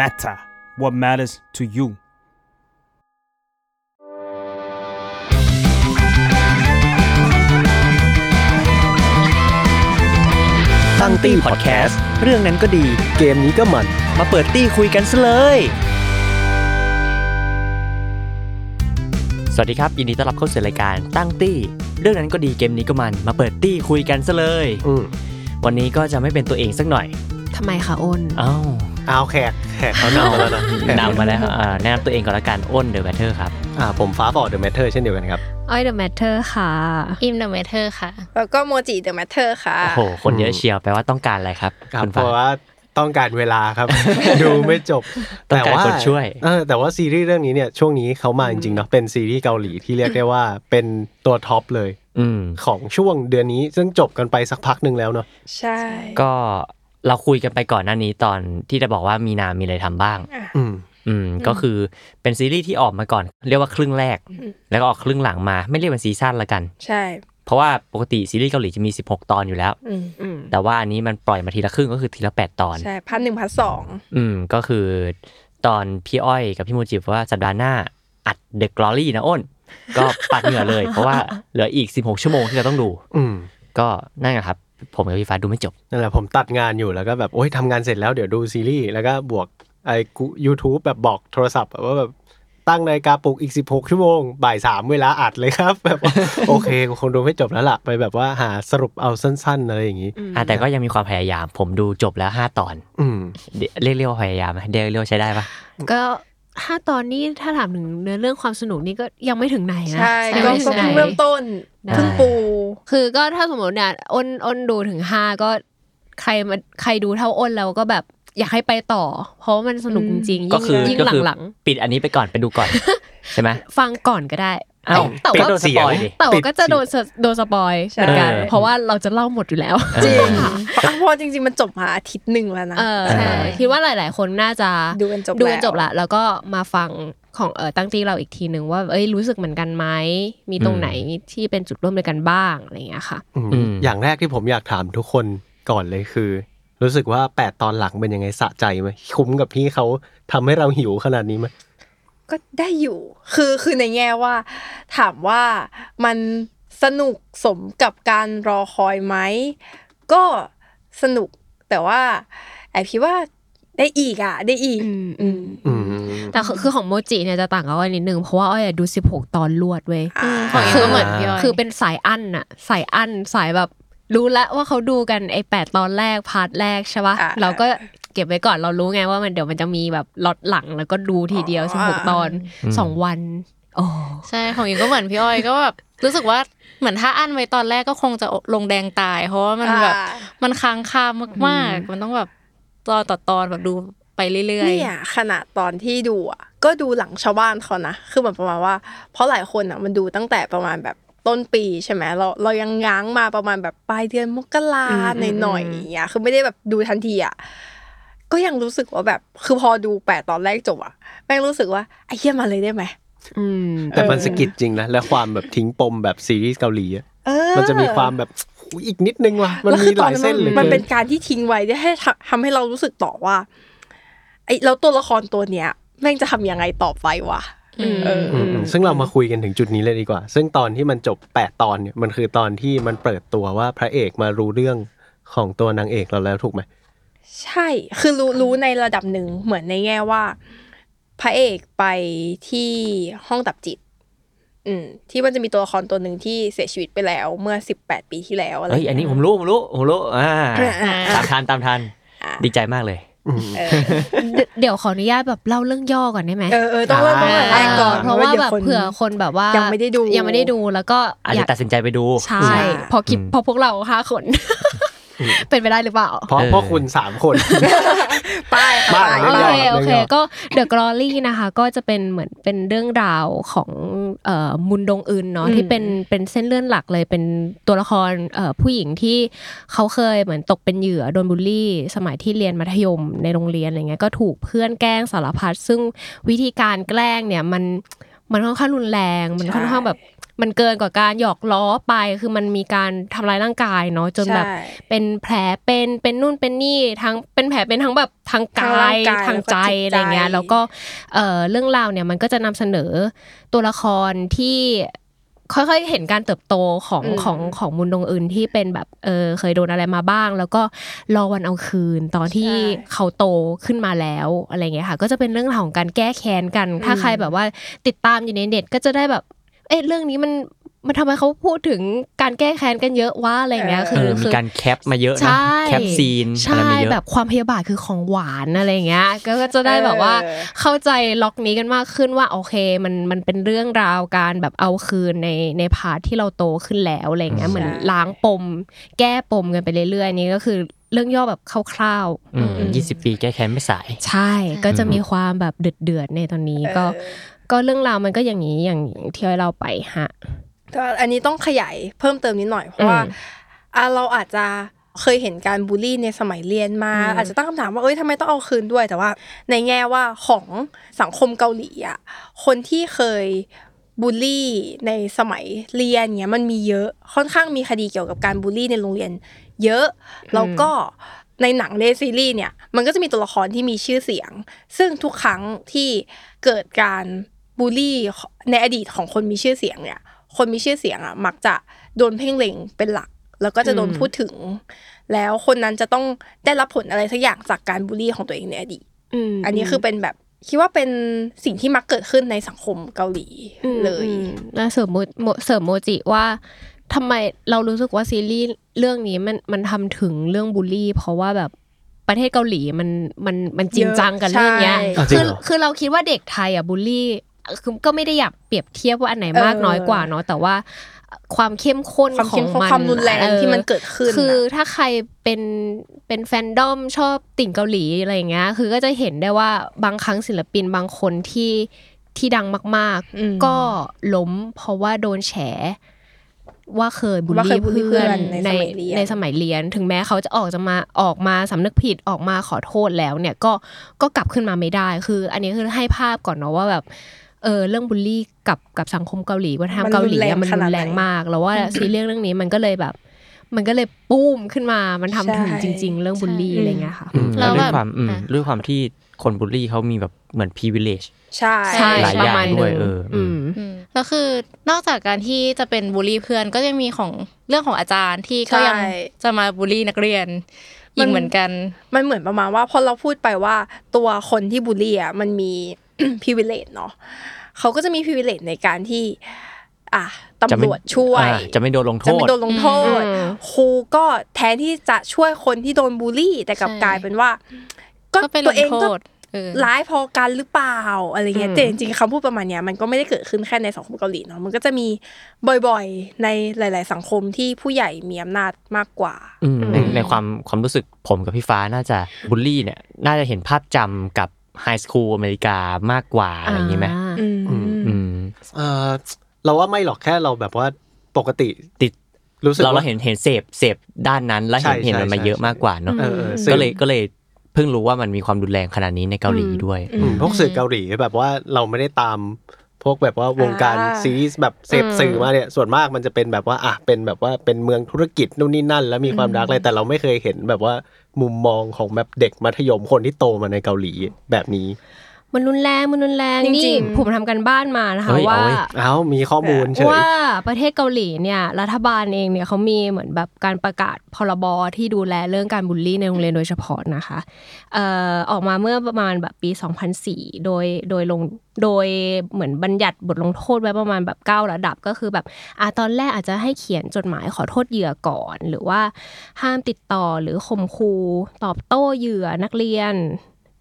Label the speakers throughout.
Speaker 1: matter what matters to you
Speaker 2: ตั้งตี้พอดแคสต์เรื่องนั้นก็ดี เกมนี้ก็มัน มาเปิดตี้คุยกันซะเลย สวัสดีครับยินดีต้อนรับเข้าสู่รายการตั้งตี้ เรื่องนั้นก็ดีเกมนี้ก็มัน มาเปิดตี้คุยกันซะเลย
Speaker 3: อืม
Speaker 2: วันนี้ก็จะไม่เป็นตัวเองสักหน่อย
Speaker 4: ทำไมคะอ้น
Speaker 2: เอ้า
Speaker 3: เอาแขกแขกเขานำมาแล้วนะแขก
Speaker 2: นำมาแล้วอ่าแนะนำตัวเองก่อนละกันอ้น The Matter ครับ
Speaker 3: อ่าผมฟ้าบอด The Matter เช่นเดียวกันครับ
Speaker 4: อ้อย The Matter ค่ะ
Speaker 5: อิม The Matter ค่ะ
Speaker 6: แล้วก็โมจิ The Matter ค่ะ
Speaker 2: โอ้โห คนเยอะเชียวแปลว่าต้องการอะไรครับ
Speaker 3: ครับ
Speaker 2: คุณ
Speaker 3: เพ
Speaker 2: ฟ้า
Speaker 3: ราะว่าต้องการเวลาครับ ดูไม่จบ
Speaker 2: ต้องการคนช่วย
Speaker 3: เออแต่ว่าซีรีส์เรื่องนี้เนี่ยช่วงนี้เขามาจริงๆเนาะเป็นซีรีส์เกาหลีที่เรียกได้ว่าเป็นตัว top เลย
Speaker 2: อืม
Speaker 3: ของช่วงเดือนนี้ซึ่งจบกันไปสักพักหนึ่งแล้วเนาะ
Speaker 6: ใช่
Speaker 2: ก็ เราคุยกันไปก่อนหน้านี้ตอนที่จะบอกว่ามีนามีอะไรทำบ้าง
Speaker 3: อืม
Speaker 2: อืมก็คือเป็นซีรีส์ที่ออกมาก่อน เรียกว่าครึ่งแรก แล้วก็ออกครึ่งหลังมา ไม่เรียกเป็น season ละกัน
Speaker 6: ใช่
Speaker 2: เพราะว่าปกติซีรีส์เกาหลีจะมี 16 ตอนอยู่แล้ว
Speaker 6: อืม
Speaker 4: อืม
Speaker 2: แต่ว่าอันนี้มันปล่อยมาทีละครึ่งก็คือทีละ 8 ตอน
Speaker 6: ใช่พันหนึ่งพันสอง
Speaker 2: อืมก็คือตอนพี่อ้อยกับพี่โมจิบอกว่าสัปดาห์หน้าอัด The Glory นะอ้น ก็ปัดเหงื่อเลย เพราะว่าเหลืออีก 16 ชั่วโมงที่เราต้องดู
Speaker 3: อืม
Speaker 2: ก็นั่นแหละครับ ผมกับพี่ฟ้าดูไม่จบ
Speaker 3: นั่นแหละผมตัดงานอยู่แล้วก็แบบโอ๊ยทำงานเสร็จแล้วเดี๋ยวดูซีรีส์แล้วก็บวกไอ้กู YouTube แบบบอกโทรศัพท์อะว่าแบบตั้งนาฬิกาปลุกอีก 16 ชั่วโมง บ่ายสามเวลาอัดเลยครับ แบบว่าโอเคกูคงดูไม่จบแล้วล่ะ ไปแบบว่าหาสรุปเอาสั้น ๆ อะไรอย่างนี้
Speaker 2: อะแต่ก็ยังมีความพยายาม ผมดูจบแล้ว 5 ตอน
Speaker 3: อืม
Speaker 2: เรียกเรียกว่าพยายามไหมเรียกเรียกว่าใช้ได้ปะ
Speaker 4: ก็ ถ้าตอนนี้ถ้าถามถึงเนื้อเรื่องความสนุกนี่ก็ยังไม่ถึงไหนนะ
Speaker 6: ใช่
Speaker 4: ยัง
Speaker 6: ก็
Speaker 4: ไม่ถึ
Speaker 6: ก็
Speaker 4: งไหน
Speaker 6: เพิ่งเริ่มต้น
Speaker 4: ได้
Speaker 6: เพิ่งปู
Speaker 4: คือก็ถ้าสมมติเนี่ยอ้นอ้นดูถึงห้าก็ใครมาใครดูเท่าอ้นแล้วก็แบบอยากให้ไปต่อ เพราะว่ามันสนุกจริงๆ
Speaker 2: ก็
Speaker 4: ยิ่ง
Speaker 2: คือ
Speaker 4: ยิ่ง
Speaker 2: ก็คือ
Speaker 4: หลัง
Speaker 2: ปิดอันนี้ไปก่อนไปดูก่อนใช่ไหม
Speaker 4: ๆฟังก่อนก็ได้
Speaker 2: อ้าว
Speaker 4: แต่
Speaker 2: ปิด
Speaker 4: ว่า
Speaker 2: โดนสปอยดิ
Speaker 4: แต่ว่าก็จะโดนสโดนสปอยเหมือนกัน
Speaker 2: เออ
Speaker 4: เพราะว่าเราจะเล่าหมดอยู่แล้ว
Speaker 6: จริงเพราะจริง ๆ มันจบมาอาทิตย์หนึ่งแล้วนะ
Speaker 4: เออใช่คิดว่าหลาย ๆ คนน่าจะ
Speaker 6: ดูกันจบ
Speaker 4: ดูกัน
Speaker 6: แล้ว
Speaker 4: จบละแล้วก็มาฟังของเออตั้งจี้เราอีกทีหนึ่งว่าเอ้ยรู้สึกเหมือนกันไหมมีตรง
Speaker 2: อืม
Speaker 4: ไหนที่เป็นจุดร่วมด้วยกันบ้างอะไรอย่างเงี้ยค่ะ
Speaker 3: อืม
Speaker 2: อืม
Speaker 3: อย่างแรกที่ผมอยากถามทุกคนก่อนเลยคือ รู้สึกว่าแปดตอนหลังเป็นยังไงสะใจไหมคุ้มกับที่เขาทำให้เราหิวขนาดนี้ไหม
Speaker 6: ก็ได้อยู่ คือคือในแง่ว่า ถามว่ามันสนุกสมกับการรอคอยไหม ก็สนุกแต่ว่าแอบคิดว่าได้อีกอะ ได้อีก
Speaker 4: อืม
Speaker 6: อืม
Speaker 3: อืม
Speaker 4: แต่คือคือของโมจิเนี่ยจะต่างกับอ้อยนิดนึงเพราะว่าอ้อยอะดู16ตอนรวดเว้ย
Speaker 6: อ่า
Speaker 5: ของอิมก็เหมือนพี่อ้อย
Speaker 4: คือเป็นสายอั้นอะสายอั้นสายแบบรู้แล้วว่าเขาดูกันไอ้แปดตอนแรก part แรกใช่ปะ
Speaker 6: อ่า
Speaker 4: เราก็ เก็บไว้ก่อนเรารู้ไงว่ามันเดี๋ยวมันจะมีแบบล็อตหลังแล้วก็ดูทีเดียว
Speaker 6: อ๋อ
Speaker 4: 16ตอนสองวันโอ้
Speaker 5: ใช่ของอิมก็เหมือนพี่อ้อยก็แบบรู้สึกว่าเหมือนถ้าอั้นไว้ตอนแรกก็คงจะลงแดงตาย เพราะว่ามันแบบ
Speaker 6: อ่า
Speaker 5: มันค้างคามากๆ มันต้องแบบตอนต่อตอนแบบดูไปเรื่อยๆ
Speaker 6: เนี่ยขนาดตอนที่ดูอะก็ดูหลังชาวบ้านเขานะคือเหมือนประมาณว่า เพราะหลายคนอะมันดูตั้งแต่ประมาณแบบต้นปีใช่ไหมเราเรายังง้างมาประมาณแบบปลายเดือนมกราหน่อยๆอย่างเงี้ยคือไม่ได้แบบดูทันทีอะ ก็ยังรู้สึกว่าแบบ คือพอดูแปดตอนแรกจบอะแม่งรู้สึกว่าไอ้เหี้ยมาเลยได้ไหม
Speaker 4: อืม
Speaker 3: แต่มันสะกิดจริงนะและความแบบทิ้งปมแบบซีรีส์เกาหลีอะ
Speaker 6: เออ
Speaker 3: มันจะมีความแบบอุ๊ยอีกนิดนึงว่ะมัน
Speaker 6: แล้ว
Speaker 3: มี
Speaker 6: คือ
Speaker 3: ห
Speaker 6: ตอ
Speaker 3: ลานย
Speaker 6: นั้น
Speaker 3: เส้นเหลย
Speaker 6: มันเป็นการที่ทิ้งไว้ที่ให้ทำทำให้เรารู้สึกต่อว่าไอ้แล้วตัวละครตัวเนี้ย แม่งจะทำยังไงต่อไปวะเออ
Speaker 3: อืมอืมซึ่งเรามาคุยกันถึงจุดนี้เลยดีกว่า ซึ่งตอนที่มันจบแปดตอนเนี่ยมันคือตอนที่มันเปิดตัวว่าพระเอกมารู้เรื่องของตัวนางเอกเราแล้วถูกไหม
Speaker 6: ใช่ คือรู้รู้ในระดับหนึ่งเหมือนในแง่ว่า พระเอกไปที่ห้องดับจิต อืม ที่มันจะมีตัวละครตัวหนึ่งที่เสียชีวิตไปแล้วเมื่อสิบแปดปีที่แล้วอะไร
Speaker 2: เฮ้ยอันนี้ผมรู้ผมรู้ผมรู้อ่า
Speaker 6: อ่า
Speaker 2: ตามทันตามทัน
Speaker 6: อะ
Speaker 2: ดีใจมากเลย
Speaker 6: เออ
Speaker 4: เดี๋ยวเดี๋ยวขออนุญาตแบบเล่าเรื่องย่อก่อนได้ไหม
Speaker 6: เออเออต้องเริ่มตั้งแต่แรกก่อน
Speaker 4: เพราะว่า
Speaker 6: ดี๋ย
Speaker 4: แบบ
Speaker 6: คน
Speaker 4: เผื่อคนแบบว่ายัง
Speaker 6: ไม่ได้ดู
Speaker 4: ยังไม่ได้ดูแล้วก็
Speaker 2: อาจ
Speaker 4: อยา
Speaker 2: จะ
Speaker 4: ก
Speaker 2: ตัดสินใจไปดู
Speaker 4: ใช่พอคิด
Speaker 2: อืม
Speaker 4: พอพวกเราห้าคน เป็นไปได้หรือเปล่า
Speaker 3: เพราะ
Speaker 2: เออ
Speaker 3: เพราะคุณสามคน
Speaker 6: ป้าย
Speaker 3: บ้า
Speaker 6: ป้าย
Speaker 3: เรื่
Speaker 4: โอ
Speaker 3: อง
Speaker 4: เค
Speaker 3: ย่อ
Speaker 4: โอเค
Speaker 3: เรื่องย่อ
Speaker 4: ก็ The Glory นะคะ ก็จะเป็นเหมือนเป็นเรื่องราวของเอ่อมุนดงอึนเนาะที่เป็นเป็นเส้นเลื่อนหลักเลยเป็นตัวละครเอ่อผู้หญิงที่เขาเคยเหมือนตกเป็นเหยื่อโดนบูลลี่ สมัยที่เรียนมัธยมในโรงเรียนอะไรเงี้ยก็ถูกเพื่อนแกล้งสารพัดซึ่งวิธีการแกล้งเนี่ยมันมันค่อนข้างรุนแรง มันค่อนข้างแบบ มันเกินกว่าการหยอกล้อไป คือมันมีการทำร้ายร่างกายเนาะจนแบบ
Speaker 6: ใช่
Speaker 4: เป็นแผลเป็นเป็นนู่นเป็นนี่ทั้งเป็นแผลเป็นทั้งแบบทางกาย
Speaker 6: ทางร่างกาย
Speaker 4: ทางใจ
Speaker 6: แล้วก็จิตใจ
Speaker 4: อะไรเงี้ยแล้วก็เอ่อเรื่องราวเนี่ยมันก็จะนำเสนอตัวละครที่ค่อยๆ เห็นการเติบโตของ
Speaker 6: อืม
Speaker 4: ของของมุนดงอื่นที่เป็นแบบเออเคยโดนอะไรมาบ้าง แล้วก็รอวันเอาคืนตอนที่เขาโตขึ้นมาแล้วอะไรเงี้ยค่ะ ก็จะเป็นเรื่องราวของการแก้แค้นกัน ถ้าใครแบบว่าติดตามอยู่ในเน็ตก็จะได้แบบ เอ๊ะเรื่องนี้มันมันทำไมเขาพูดถึงการแก้แค้นกันเยอะวะอะไรเงี้ย
Speaker 6: เออ
Speaker 4: คื
Speaker 2: เอ
Speaker 4: อ
Speaker 2: อมี
Speaker 4: คือ
Speaker 2: การ cap มาเยอะนะ
Speaker 4: ใช่
Speaker 2: cap scene อะไร
Speaker 4: ใช่
Speaker 2: มาเยอะ
Speaker 4: แบบความพยาบาทคือของหวานอะไรเงี้ยก็ก็จะได้แบบว่า
Speaker 6: เออ
Speaker 4: เข้าใจล็อกนี้กันมากขึ้นว่าโอเคมันมันเป็นเรื่องราวการแบบเอาคืนในใน part ที่เราโตขึ้นแล้วอะไรเงี้ย
Speaker 6: ใช่
Speaker 4: เหมือนล้างปม แก้ปมกันไปเรื่อยๆนี่ก็คือเรื่องย่อแบบคร่าว
Speaker 2: อืมยี่สิบปีแก้แค้นไม่สาย
Speaker 4: ๆใช่ก็จะมีความแบบเดือดเดือดๆในตอนนี้ก็
Speaker 6: เออ
Speaker 4: ก็เรื่องราวมันก็อย่างนี้อย่างที่เราไปฮะ
Speaker 6: แต่ว่าอันนี้ต้องขยายเพิ่มเติมนิดหน่อยเพราะว่า
Speaker 4: อืม
Speaker 6: อะเราอาจจะเคยเห็นการบูลลี่ในสมัยเรียนมา
Speaker 4: อืม
Speaker 6: อาจจะตั้งคำถามว่าเอ้ยทำไมต้องเอาคืนด้วย แต่ว่า ในแง่ว่าของสังคมเกาหลีอะคนที่เคยบูลลี่ในสมัยเรียนเนี้ยมันมีเยอะค่อนข้างมีคดีเกี่ยวกับการบูลลี่ในโรงเรียน เยอะแล้วก็ในหนังในซีรีส์เนี่ยมันก็จะมีตัวละครที่มีชื่อเสียง ซึ่งทุกครั้งที่เกิดการ บูลลี่ในอดีตของคนมีชื่อเสียงเนี่ย คนมีชื่อเสียงอะมักจะโดนเพ่งเล็งเป็นหลัก แล้วก็จะโดน
Speaker 4: อืม
Speaker 6: พูดถึง แล้วคนนั้นจะต้องได้รับผลอะไรสักอย่างจากการบูลลี่ของตัวเองในอดีต
Speaker 4: ม
Speaker 6: อันนี้คือเป็นแบบคิดว่าเป็นสิ่งที่มักเกิดขึ้นในสังคมเกาหลี
Speaker 4: อืม
Speaker 6: เลย
Speaker 4: อืมแล้วเสริมโมโมเสริมโมจิว่าทำไมเรารู้สึกว่าซีรีส์เรื่องนี้มันมันทำถึงเรื่องบูลลี่ เพราะว่าแบบประเทศเกาหลีมันมันมันจริงจังกับเรื่องเนี้ย
Speaker 6: ใช่
Speaker 3: อะจริ
Speaker 4: คื
Speaker 3: ง
Speaker 4: อ
Speaker 3: เหรอ
Speaker 4: คือเราคิดว่าเด็กไทยอะบูลลี่ คือก็ไม่ได้อยากเปรียบเทียบว่าอันไหนมาก
Speaker 6: เออ
Speaker 4: น้อยกว่าเนาะแต่ว่าความเข้มข้น
Speaker 6: ความ
Speaker 4: ขอ
Speaker 6: เข้
Speaker 4: ง
Speaker 6: มข้น
Speaker 4: มัน
Speaker 6: ความรุนแรง
Speaker 4: ออ
Speaker 6: ที่มันเกิดขึ้น
Speaker 4: คือ
Speaker 6: น่ะ
Speaker 4: ถ้าใครเป็นเป็นแฟนดอมชอบติ่งเกาหลีอะไรอย่างเงี้ย คือก็จะเห็นได้ว่าบางครั้งศิลปินบางคนที่ที่ดังมาก
Speaker 6: อืม
Speaker 4: ๆก็ล้มเพราะว่าโดนแฉว่าเคยบูล
Speaker 6: ว่าเค
Speaker 4: ลี่
Speaker 6: ยบูลลี่
Speaker 4: เพื่อน
Speaker 6: เพื่อนใน
Speaker 4: ใน
Speaker 6: สมัยเรียน
Speaker 4: ในสมัยเรียน ถึงแม้เขาจะออกจะมาออกมาสำนึกผิดออกมาขอโทษแล้วเนี่ยก็ก็กลับขึ้นมาไม่ได้ คือ อันนี้คือให้ภาพก่อนเนาะว่าแบบ เออเรื่องบูลลี่กับกับสังคมเกาหลีวัฒนธรรม
Speaker 6: มัน
Speaker 4: เกาหลี
Speaker 6: รุนแรง
Speaker 4: อะมัน
Speaker 6: ข
Speaker 4: รุ
Speaker 6: นาด
Speaker 4: น
Speaker 6: ไหน
Speaker 4: แรงมากแล้วว่าซีรีส์เรื่องนี้มันก็เลยแบบ มันก็เลยปุ้มขึ้นมา มันทำถึง
Speaker 6: ใช่
Speaker 4: จริง ๆ เรื่องบูลลี่
Speaker 6: ใช่
Speaker 4: อะไรเงี้ยค่ะ
Speaker 2: อืม
Speaker 5: แล้
Speaker 2: แล้ว
Speaker 5: ว
Speaker 2: ด้วย
Speaker 5: แบบ
Speaker 2: ความอืม
Speaker 5: อะ
Speaker 2: ด้วยความที่คนบูลลี่เขามีแบบเหมือน privilege
Speaker 6: ใช่
Speaker 4: ใช่
Speaker 2: หลายอย่าง
Speaker 4: ประมาณ
Speaker 2: ด้วย
Speaker 4: หนึ่ง
Speaker 2: เอออื
Speaker 4: อืม
Speaker 5: อืมแล้วคือนอกจากการที่จะเป็นบูลลี่เพื่อนก็ยังมีของเรื่องของอาจารย์ที่ก็ยัง
Speaker 6: ใช่
Speaker 5: จะมาบูลลี่นักเรียน
Speaker 6: มั
Speaker 5: อี
Speaker 6: น
Speaker 5: กเหมือนกัน
Speaker 6: มันเหมือนประมาณว่าพอเราพูดไปว่าตัวคนที่บูลลี่อะมันมี privilege เนาะเขาก็จะมี privilege ในการที่ อะ
Speaker 2: จะไม่
Speaker 6: ตำรวจช่วย
Speaker 2: อ่าจะไม่โดนลงโท
Speaker 6: จะ
Speaker 2: ษ
Speaker 6: ไม่โดนลงโทษ
Speaker 4: อืม
Speaker 6: ครูก็แทนที่จะช่วยคนที่โดนบูลลี่ แต่กลับ
Speaker 5: ใช่
Speaker 6: กลายเป็นว่า ก็
Speaker 5: ก็ไปล
Speaker 6: ตัว
Speaker 5: ง
Speaker 6: เอง
Speaker 5: โท
Speaker 6: ก็
Speaker 5: ษเออ
Speaker 6: ร้ายพอกันหรือเปล่าอะไรเงี้ย
Speaker 4: อืม
Speaker 6: แต่จริงๆคำพูดประมาณเนี้ยมันก็ไม่ได้เกิดขึ้นแค่ในสังคมเกาหลีเนาะมันก็จะมีบ่อยๆ ในหลาย ๆ สังคมที่ผู้ใหญ่มีอำนาจมากกว่า
Speaker 2: อืมในในความความรู้สึกผมกับพี่ฟ้าน่าจะบูลลี่เนี่ย น่าจะเห็นภาพจำกับ ไฮสคูลอเมริกามากกว่าอะไรอย่างนี้ไหม
Speaker 6: อืม
Speaker 2: อืม
Speaker 3: เออเราว่าไม่หรอกแค่เราแบบว่าปกติ
Speaker 2: ติด
Speaker 3: รู้สึก
Speaker 2: เราเรา
Speaker 3: ว่า
Speaker 2: เห็นเห็นเสพเสพด้านนั้น แล้วเห็น
Speaker 3: ใช่
Speaker 2: เห็นมันมา
Speaker 3: ใช่
Speaker 2: เยอะมากกว่าเนาะ
Speaker 3: เออเออซึ่ง
Speaker 2: ก็เลยก็เลยเพิ่งรู้ว่ามันมีความรุนแรงขนาดนี้ในเกาหลีด้วย
Speaker 6: อื
Speaker 3: อืมพวกสื่อเกาหลีแบบว่าเราไม่ได้ตามพวกแบบว่าวงการ
Speaker 6: อ่า
Speaker 3: ซีรีส์แบบเสพสื่อมาเนี่ยส่วนมากมันจะเป็นแบบว่าอะเป็นแบบว่าเป็นเมืองธุรกิจนู่นนี่นั่น แล้วมีความรักอะไรแต่เราไม่เคยเห็นแบบว่า มุมมองของแบบเด็กมัธยมคนที่โตมาในเกาหลีแบบนี้
Speaker 4: มันรุนแรงมันรุนแรง
Speaker 6: จริงๆ
Speaker 4: นี่ผมทำกันบ้านมานะคะ
Speaker 2: เฮ้ย
Speaker 4: ว่า
Speaker 2: เอาเว้ย
Speaker 3: เอ้ามีข้อมูลเฉย
Speaker 4: ว่าประเทศเกาหลีเนี่ยรัฐบาลเองเนี่ยเขามีเหมือนแบบการประกาศพรบที่ดูแลเรื่องการบูลลี่ในโรงเรียนโดยเฉพาะนะคะเอ่อออกมาเมื่อประมาณแบบปี 2004 โดยโดยลงโดยเหมือนบัญญัติบทลงโทษไว้ประมาณแบบ 9 ระดับก็คือแบบอะตอนแรกอาจจะให้เขียนจดหมายขอโทษเหยื่อก่อน หรือว่าห้ามติดต่อหรือข่มขู่ตอบโต้เหยื่อนักเรียน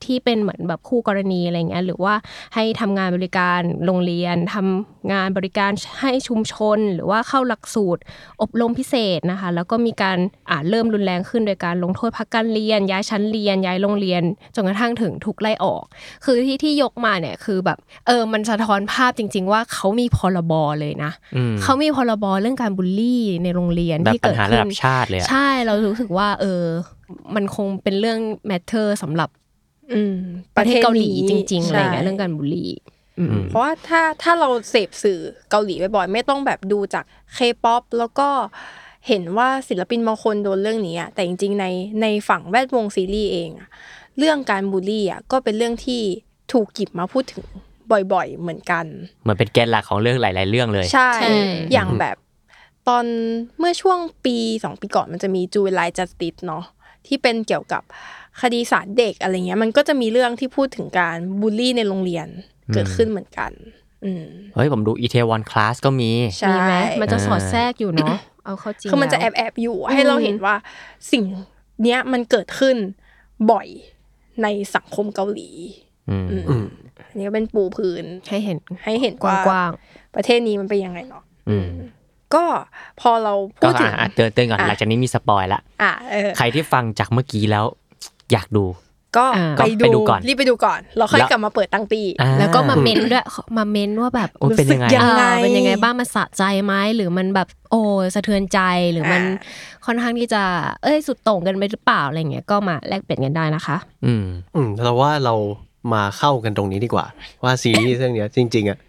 Speaker 4: ที่เป็นเหมือนแบบคู่กรณีอะไรเงี้ยหรือว่าให้ทำงานบริการโรงเรียนทำงานบริการให้ชุมชน หรือว่าเข้าหลักสูตร อบรมพิเศษนะคะ แล้วก็มีการอ่าเริ่มรุนแรงขึ้นโดยการลงโทษพักการเรียน ย้ายชั้นเรียน ย้ายโรงเรียนจนกระทั่งถึงถูกไล่ออก คือที่ที่ยกมาเนี่ยคือแบบเออมันสะท้อนภาพจริง ๆ ว่าเขามีพรบเลยนะ
Speaker 2: อืม
Speaker 4: เขามีพรบเรื่องการบูลลี่ในโรงเรียน
Speaker 2: แบบ
Speaker 4: ที่
Speaker 2: ปัญ
Speaker 4: เกิด
Speaker 2: หาระ
Speaker 4: ขึ้
Speaker 2: ดั
Speaker 4: น
Speaker 2: บชาติเลยอะ
Speaker 4: ใช่เรารู้สึกว่า เออ มันคงเป็นเรื่อง matter สำหรับ
Speaker 6: อืม
Speaker 4: ประเทศเกาหลี
Speaker 6: นี้
Speaker 4: จริงๆอะไรเงี้ย
Speaker 6: ใช่
Speaker 4: เรื่องการบูลลี่อืม
Speaker 6: เพราะว่าถ้าถ้าเราเสพสื่อเกาหลีบ่อยๆไม่ต้องแบบดูจากเคป๊อปแล้วก็เห็นว่าศิลปินบางคนโดนเรื่องนี้อะแต่จริงๆในในฝั่งแวดวงซีรีส์เองอะเรื่องการบูลลี่อะก็เป็นเรื่องที่ถูกหยิบมาพูดถึงบ่อยๆ เหมือนกัน
Speaker 2: เหมือนเป็นแกนหลักของเรื่องหลาย ๆ เรื่องเลย
Speaker 6: ใช่
Speaker 5: ใช่
Speaker 6: อย่างแบบตอนเมื่อช่วงปีสองปีก่อนมันจะมีจูไลจัสติสเนาะที่เป็นเกี่ยวกับ คดีสารเด็กอะไรเงี้ย มันก็จะมีเรื่องที่พูดถึงการบูลลี่ในโรงเรียนเกิดขึ้นเหมือนกันอืม
Speaker 2: เฮ้ย ผมดูอีเทวอนคลาสก็มี
Speaker 6: ใช่
Speaker 4: มีไหมมันจะสอดแทรกอยู่เนาะเอาเข้าจริง
Speaker 6: คือมันจะแอ
Speaker 4: แล้ว
Speaker 6: บแอบๆอยู่ให้เราเห็นว่าสิ่งเนี้ยมันเกิดขึ้นบ่อยในสังคมเกาหลี
Speaker 2: อืม
Speaker 6: อืม
Speaker 3: อืม
Speaker 6: อันนี้ก็เป็นปูพื้น
Speaker 4: ให้เห็น
Speaker 6: ให้เห็น
Speaker 4: ก
Speaker 6: ว่า
Speaker 4: ว้าง
Speaker 6: ประเทศนี้มันเป็นยังไงเนาะ
Speaker 2: อืม
Speaker 6: ก็พอเรา
Speaker 2: ก็
Speaker 6: พูดถึง
Speaker 2: อะเตือนเตือนก่อน
Speaker 6: อะ
Speaker 2: หลังจากนี้มีสปอยละ
Speaker 6: อะเออ
Speaker 2: ใครที่ฟังจากเมื่อกี้แล้ว อยากดู
Speaker 6: ก็
Speaker 4: อ่า
Speaker 6: ไป
Speaker 2: ก็ไปดูก่อน
Speaker 6: รีบไปดูก่อน เราค่อย
Speaker 2: แล้ว
Speaker 6: กลับมาเปิดตั้งปี
Speaker 2: อ่า
Speaker 4: ๆแล้วก็มาเม้นด้วยมาเม้นว่าแบบ
Speaker 2: โอ้ยเป็นยังไง
Speaker 6: รู้สึกยังไง
Speaker 4: เออเป็นยังไงบ้างมันสะใจไหมหรือมันแบบโอ้สะเทือนใจหรือมัน
Speaker 6: อ่า
Speaker 4: ค่อนข้างที่จะ เอ้ยสุดโต่งกันไปหรือเปล่าอะไรเงี้ยก็มาแลกเปลี่ยนกันได้นะคะ
Speaker 2: อืม
Speaker 3: อืมเราว่าเรามาเข้ากันตรงนี้ดีกว่า ว่าซีรีส์เรื่องเนี้ยจริง ๆอะ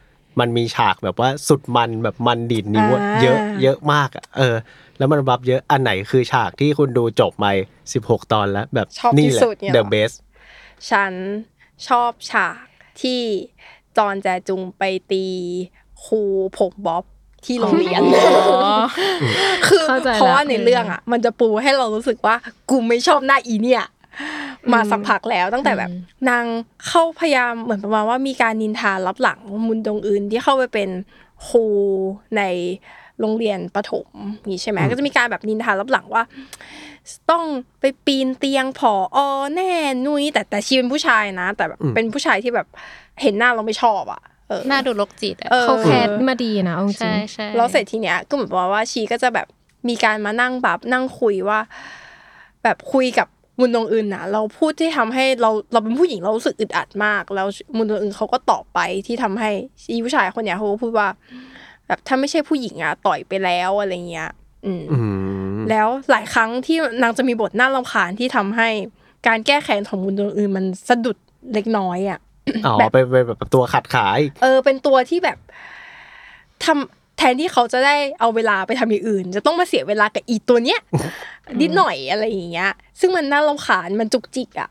Speaker 3: มันมีฉากแบบว่าสุดมันแบบมันดีดนิ้วอะ
Speaker 6: อ่า
Speaker 3: เยอะเยอะมากอะเออ แล้วมันบับเยอะอันไหนคือฉากที่คุณดูจบไป16ตอนแล้วแบบ
Speaker 6: ชอบ
Speaker 3: นี่
Speaker 6: ที่
Speaker 3: แหละ
Speaker 6: สุดเนี่ย
Speaker 3: the
Speaker 6: เหรอ
Speaker 3: best
Speaker 6: ฉันชอบฉากที่จอนแจจุงไปตีครูผมบ๊อบที่โรงเรียนคือ
Speaker 4: เข้าใจละ
Speaker 6: เพราะว่าในเรื่องอะ มันจะปูให้เรารู้สึกว่ากูไม่ชอบหน้าอีเนี่ย มาสักพักแล้วตั้งแต่แบบ นางเข้าพยายามเหมือนประมาณว่ามีการนินทารับหลังมุนดงอื่นที่เข้าไปเป็นครูใน โรงเรียนประถมนี่ใช่ไหมก็จะมีการแบบนินทารับหลังว่า ต้องไปปีนเตียงผออแน่นุ้ยแต่แต่ชีเป็นผู้ชายนะ แต่แบบ
Speaker 3: อืม
Speaker 6: เป็นผู้ชายที่แบบเห็นหน้าเราไม่ชอบอะเออ
Speaker 5: หน้าดูโรคจิตอะ
Speaker 6: เออ
Speaker 4: เขาแคสมาดีนะเอาจริ
Speaker 5: ใช่
Speaker 4: ง
Speaker 5: ใช่
Speaker 6: แล้วเสร็จทีเนี้ยก็เหมือนประมาณว่าชีก็จะแบบมีการมานั่งแบบนั่งคุยว่า แบบคุยกับมุนดงอื่นนะเราพูดที่ทำให้เราเราเป็นผู้หญิงเรารู้สึกอึดอัดมาก แล้วมุนดงอื่นเขาก็ตอบไปที่ทำให้อีผู้ชายคนเนี้ยเขาก็พูดว่า แบบถ้าไม่ใช่ผู้หญิงอะต่อยไปแล้วอะไรเงี้ยอืม
Speaker 3: อืม
Speaker 6: แล้วหลายครั้งที่นางจะมีบทน่ารำคาญที่ทำให้การแก้แค้นของมุนดงอื่นมันสะดุดเล็กน้อยอะ
Speaker 3: อ๋อ
Speaker 6: แบบ
Speaker 3: เป็นเป็นแบบตัวขัดขาย
Speaker 6: เออ เป็นตัวที่แบบทำแทนที่เขาจะได้เอาเวลาไปทำอย่างอื่น จะต้องมาเสียเวลากับอีตัวเนี้ยนิดหน่อยอะไรอย่างเงี้ย ซึ่งมันน่ารำคาญมันจุกจิกอะ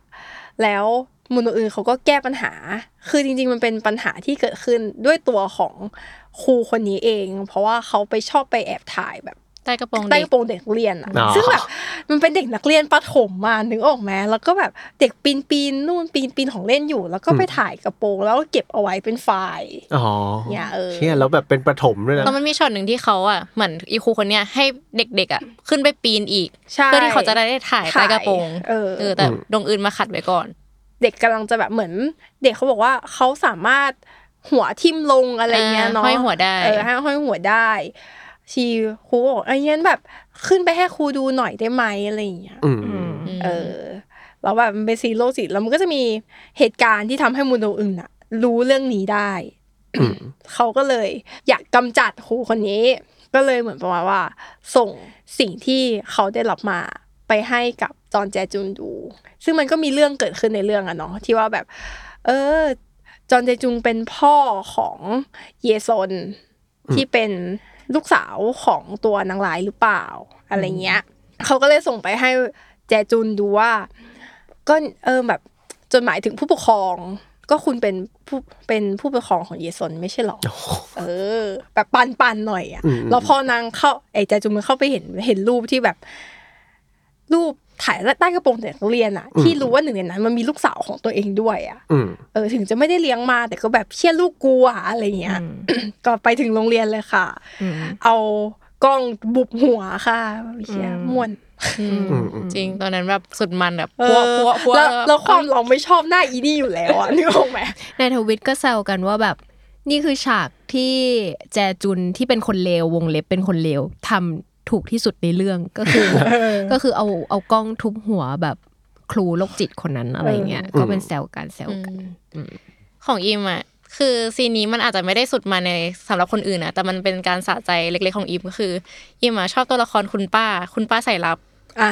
Speaker 6: แล้ว มูลอื่นเขาก็แก้ปัญหา คือจริง ๆ มันเป็นปัญหาที่เกิดขึ้นด้วยตัวของครูคนนี้เอง เพราะว่าเขาไปชอบไปแอบถ่ายแบบ
Speaker 5: ใต้กระโปรง
Speaker 6: ใต้
Speaker 5: เด็
Speaker 6: ก
Speaker 5: ก
Speaker 6: ระโปรงเด็กเรียนอะ
Speaker 3: อ๋อ
Speaker 6: ซึ่งแบบมันเป็นเด็กนักเรียนประถมมานึกออกไหมแล้วก็แบบเด็กปีนปีนนู่นปีนปีนของเล่นอยู่ แล้วก็ไปถ่ายกระโปรงแล้วก็เก็บเอาไว้เป็นไฟล์
Speaker 3: อ๋อ
Speaker 6: เนี่ยเออ
Speaker 3: เชี่ยแล้วแบบเป็นประถมด้วยนะ
Speaker 5: แล้วมันมีช็อตหนึ่งที่เขาอะเหมือนอีครูคนเนี้ยให้เด็กๆอะขึ้นไปปีนอีก
Speaker 6: ใช่
Speaker 5: เพื่อที่เขาจะได้ถ่ายใต้กระโปรง
Speaker 6: เออ
Speaker 5: เออแต่ดงอื่นมาขัดไว้ก่อน
Speaker 6: เด็กกำลังจะแบบเหมือน เด็กเขาบอกว่าเขาสามารถหัวทิ่มลงอะไรเงี้ย
Speaker 5: อ่า
Speaker 6: เนาะ
Speaker 5: ห้อยหัวได้
Speaker 6: เออให้ห้อยหัวได้ ชีครูบอกไอ้ยันแบบขึ้นไปให้ครูดูหน่อยได้ไหมอะไรอย่างเงี้ย
Speaker 3: อืม
Speaker 6: เออแล้วแบบมันเป็นซีโร่สิแล้วมันก็จะมีเหตุการณ์ที่ทำให้มูลโดอื่นอะรู้เรื่องนี้ได้เขาก็เลยอยากกำจัดครูคนนี้ ก็เลยเหมือนประมาณว่า ส่งสิ่งที่เขาได้รับมาไปให้กับจอนแจจุนดู ซึ่งมันก็มีเรื่องเกิดขึ้นในเรื่องอะเนาะที่ว่าแบบ เออ จอนแจจุงเป็นพ่อของเยซนที่เป็นลูกสาวของตัวนางร้ายหรือเปล่า อะไรเงี้ยเขาก็เลยส่งไปให้แจจุนดูว่า ก็เออแบบจดหมายถึงผู้ปกครอง ก็คุณเป็นผู้เป็นผู้ปกครองของเยซนไม่ใช่หรอเออ แบบปันปันๆหน่อยอะ
Speaker 3: อืม
Speaker 6: แล้วพอนางเข้าไอ้แจจุนมันเข้าไปเห็นเห็นรูปที่แบบ รูป ถ่ายใต้กระโปรงเด็กนักเรียนอะที่รู้ว่าหนึ่งในนั้นมันมีลูกสาวของตัวเองด้วยอะ
Speaker 3: อืม
Speaker 6: เออถึงจะไม่ได้เลี้ยงมา แต่ก็แบบเชี่ยลูกกูอะอะไรเงี้ยก็ไปถึงโรงเรียนเลยค่ะ
Speaker 4: อืม
Speaker 6: เอากล้องบุบหัวค่ะเชี่ย
Speaker 4: อืม
Speaker 6: ม่วน
Speaker 5: อืม
Speaker 3: อืมอืม
Speaker 5: จริงตอนนั้นแบบสุดมันแบบ
Speaker 6: เอ
Speaker 5: พัว
Speaker 6: อ
Speaker 5: พัวพัว
Speaker 6: แล้วแล้วความเราไม่ชอบหน้าอีนี่อยู่แล้วอะนึกออกไหม
Speaker 4: ในทวิตก็แซวกันว่าแบบนี่คือฉากที่แจจุนที่เป็นคนเลววงเล็บเป็นคนเลวทำ ถูกที่สุดในเรื่องก็คือ ก็คือเอาเอากล้องทุบหัวแบบครูโรคจิตคนนั้นอะไรเงี้ยก็เป็นแซวกันแซวกัน
Speaker 5: ของอิมอะคือซีนนี้มันอาจจะไม่ได้สุดมาในสำหรับคนอื่นนะแต่มันเป็นการสะใจเล็กๆของอิมก็คืออิมอะชอบตัวละครคุณป้า คุณป้าใส่รับ
Speaker 6: อ่า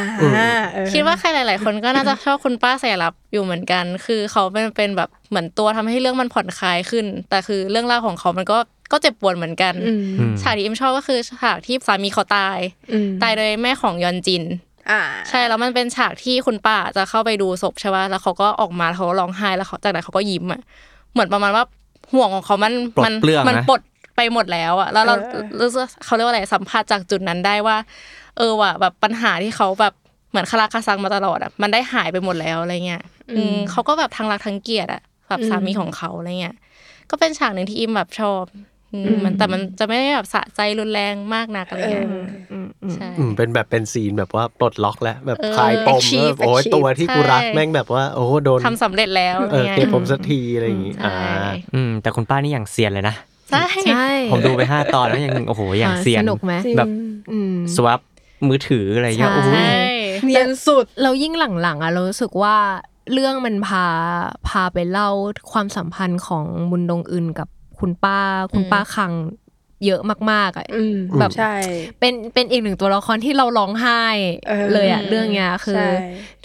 Speaker 6: เออ
Speaker 5: คิดว่าใครหลาย ๆ คนก็น่าจะชอบคุณป้าแสรับอยู่เหมือนกัน คือเขาเป็นเป็นแบบเหมือนตัวทำให้เรื่องมันผ่อนคลายขึ้น แต่คือเรื่องราวของเขามันก็ ก็เจ็บปวดเหมือนกัน
Speaker 6: อืม
Speaker 2: อืม
Speaker 5: ฉากที่อิมชอบก็คือฉากที่สามีเขาตาย
Speaker 6: อืม
Speaker 5: ตายโดยแม่ของยอนจิน
Speaker 6: อ่า
Speaker 5: ใช่แล้วมันเป็นฉากที่คุณป้าจะเข้าไปดูศพใช่ป่ะแล้วเขาก็ออกมาแล้วเขาก็ร้องไห้แล้วเขาจากนั้นเขาก็ยิ้มอะเหมือนประมาณว่าห่วงของเขามัน
Speaker 2: ปลด
Speaker 5: มั
Speaker 2: เปลื้องนะ
Speaker 5: มันปลดไปหมดแล้วอะแล้วเรา
Speaker 6: เออ
Speaker 5: รู้สึกเขาเรียกว่าอะไรสัมผัสจากจุดนั้นได้ว่า เออว่ะแบบปัญหาที่เขาแบบเหมือนคาราคาซังมาตลอดอะมันได้หายไปหมดแล้วอะไรเงี้ยอืมเขาก็แบบทั้งรักทั้งเกลียดอะแบบสามีของเขาอะไรเงี้ยก็เป็นฉากหนึ่งที่อิมแบบชอบอื มมันแต่มันจะไม่ได้แบบสะใจรุนแรงมากนักอะไรเงี้ย
Speaker 6: เออ
Speaker 5: ใช่
Speaker 3: อืมเป็นแบบเป็นซีนแบบว่าปลดล็อกแล้วแบบ
Speaker 5: เออ
Speaker 3: คลายปม
Speaker 6: achieve
Speaker 3: แล้วโอ้ย
Speaker 6: achieve
Speaker 3: ตัวที่กูรัก
Speaker 5: ใช่
Speaker 3: แม่งแบบว่า โอ้โหโดน
Speaker 5: ทำสำเร็จแล้ว
Speaker 3: เออ
Speaker 5: นี่ย
Speaker 3: เก็บผมสักทีอะไรอย่างงี้
Speaker 5: ใช่
Speaker 3: อ่า
Speaker 2: อืมแต่คุณป้านี่อย่างเซียนเลยนะ
Speaker 5: ใช่
Speaker 4: ใช่
Speaker 2: ผมดูไปห้าตอนแล้วยังโอ้โหอย่างเซียน
Speaker 4: สนุกไหม
Speaker 2: แบบ
Speaker 4: อืม
Speaker 2: สวับมือถืออะไรเงี้ย
Speaker 4: ใช่
Speaker 2: โอ้โห
Speaker 5: ใช่
Speaker 6: เนียนสุด
Speaker 4: เรายิ่งหลังๆอะเรารู้สึกว่าเรื่องมันพาพาไปเล่าความสัมพันธ์ของมุนดงอึนกับ คุณป้าคุณป้าคังเยอะมากๆอะ
Speaker 6: อืม
Speaker 4: แบบ
Speaker 6: ใช่
Speaker 4: เป็นเป็นอีกหนึ่งตัวละครที่เราร้องไห้
Speaker 6: เออ
Speaker 4: เลยอะเรื่องเนี้ยคือ
Speaker 6: ใช่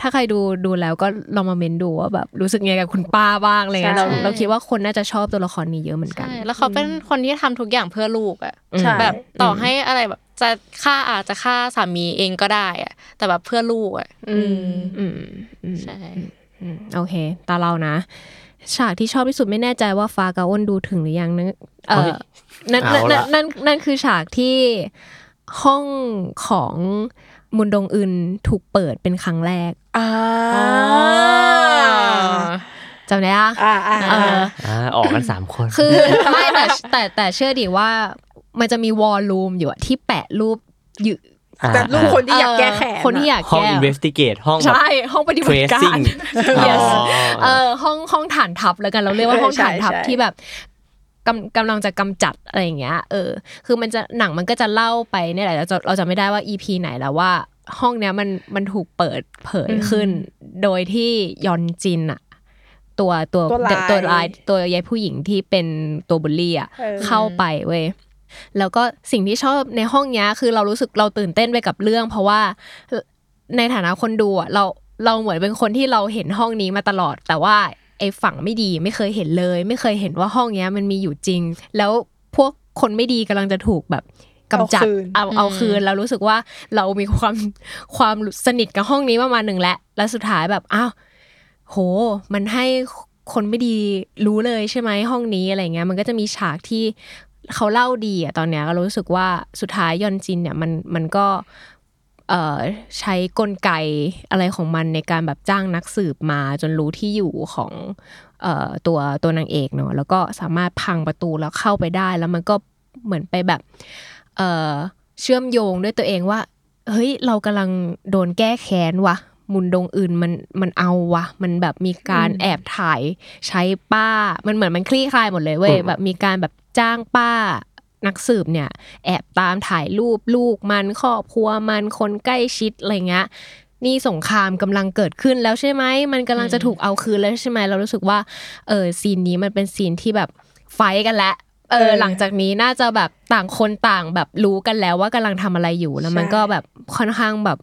Speaker 4: ถ้าใครดูดูแล้วก็ลองมาเมนดูว่าแบบรู้สึกไงกับคุณป้าบ้างอะไรเงี้ย
Speaker 6: ใช่
Speaker 4: เราเราคิดว่าคนน่าจะชอบตัวละครนี้เยอะเหมือนกัน
Speaker 5: ใช่แล้วเขาเป็นคนที่ทำทุกอย่างเพื่อลูกอะ
Speaker 4: อืม
Speaker 6: ใช่
Speaker 5: แบบต่อให้อะไรแบบจะฆ่าอาจจะฆ่าสามีเองก็ได้อะแต่แบบเพื่อลูกอะ
Speaker 6: อืม
Speaker 4: อืมอืม
Speaker 5: ใช่
Speaker 4: อืมโอเค ตาเรานะ ฉากที่ชอบที่สุดไม่แน่ใจว่าฟ้ากับอ้นดูถึงหรือยังนะเอ
Speaker 2: เฮ้
Speaker 4: อยนั่น
Speaker 3: เอา
Speaker 4: นั่น
Speaker 3: ละ
Speaker 4: นั่นนั่นคือฉากที่ห้องของมุนดงอึนถูกเปิดเป็นครั้งแรก
Speaker 6: อ่า
Speaker 4: จำได้ปะ
Speaker 6: อ่าอ่า
Speaker 4: เออ
Speaker 2: อ่าออกกันสามคน
Speaker 4: คือไม่แต่แต่แต่เชื่อดิว่ามันจะมีวอลลุ่มอยู่อะที่แปะรูปอยู่
Speaker 2: อ่า
Speaker 6: แบบลูกคนที่อยากแก้แค้น
Speaker 4: คนที่อยาก
Speaker 2: ห้อง
Speaker 4: แก้
Speaker 2: investigate ห้องแบบ
Speaker 4: ใช่ห้องปฏิบัติการ
Speaker 2: tracing
Speaker 4: yes
Speaker 2: อ๋อ
Speaker 4: เออห้องห้องฐานทัพแล้วกันเราเรียกว่า
Speaker 6: เออ
Speaker 4: ห้องฐานทัพ
Speaker 6: ใช่ใช่
Speaker 4: ที่แบบกำกำลังจะกำจัดอะไรอย่างเงี้ย เออ คือมันจะหนังมันก็จะเล่าไปเนี่ยแหละเราจะเราจะไม่ได้ว่า EP ไหนแล้วว่าห้องเนี้ยมันมันถูกเปิดเผยขึ้น โดยที่ยอนจินอะตัวตัว
Speaker 6: ตัวร้าย
Speaker 4: ตัวร้ายตัวยายผู้หญิงที่เป็นตัวบุลลี่อะ
Speaker 6: เออ
Speaker 4: เข้าไปเว้ย แล้วก็สิ่งที่ชอบในห้องเนี้ยคือเรารู้สึกเราตื่นเต้นไปกับเรื่อง เพราะว่าในฐานะคนดูอะเราเราเหมือนเป็นคนที่เราเห็นห้องนี้มาตลอด แต่ว่าไอ้ฝั่งไม่ดีไม่เคยเห็นเลย ไม่เคยเห็นว่าห้องเนี้ยมันมีอยู่จริง แล้วพวกคนไม่ดีกำลังจะถูกแบบกำจัด
Speaker 6: เอาคืน
Speaker 4: เอาเอาคืนเรารู้สึกว่าเรามีความความสนิทกับห้องนี้ประมาณหนึ่งแล้วแล้วสุดท้ายแบบอ้าวโห มันให้คนไม่ดีรู้เลยใช่ไหมห้องนี้อะไรเงี้ย มันก็จะมีฉากที่ เขาเล่าดีอะตอนเนี้ยก็รู้สึกว่าสุดท้ายยอนจินเนี่ยมันมันก็เอ่อใช้กลไกอะไรของมันในการแบบจ้างนักสืบมาจนรู้ที่อยู่ของเอ่อตัวตัวนางเอกเนาะแล้วก็สามารถพังประตูแล้วเข้าไปได้ แล้วมันก็เหมือนไปแบบเอ่อเชื่อมโยงด้วยตัวเองว่า เฮ้ยเรากำลังโดนแก้แค้นวะมุนดงอึนมันมันเอาวะมันแบบมีการแอบถ่ายใช้ป้า มันเหมือนมันคลี่คลายหมดเลยเว้ย
Speaker 3: อืม
Speaker 4: แบบมีการแบบ จ้างป้านักสืบเนี่ย แอบตามถ่ายรูปลูกมันครอบครัวมันคนใกล้ชิดอะไรเงี้ยนี่สงครามกำลังเกิดขึ้นแล้วใช่ไหมมันกำลังจะถูกเอาคืนแล้วใช่ไหมเรารู้สึกว่าเออซีนนี้มันเป็นซีนที่แบบ fight กันแล้วเอ
Speaker 6: เอ
Speaker 4: อ
Speaker 6: อ
Speaker 4: หลังจากนี้น่าจะแบบต่างคนต่างแบบรู้กันแล้วว่ากำลังทำอะไรอยู่แล้วมัน
Speaker 6: ใช่
Speaker 4: ก็แบบค่อนข้างแบบ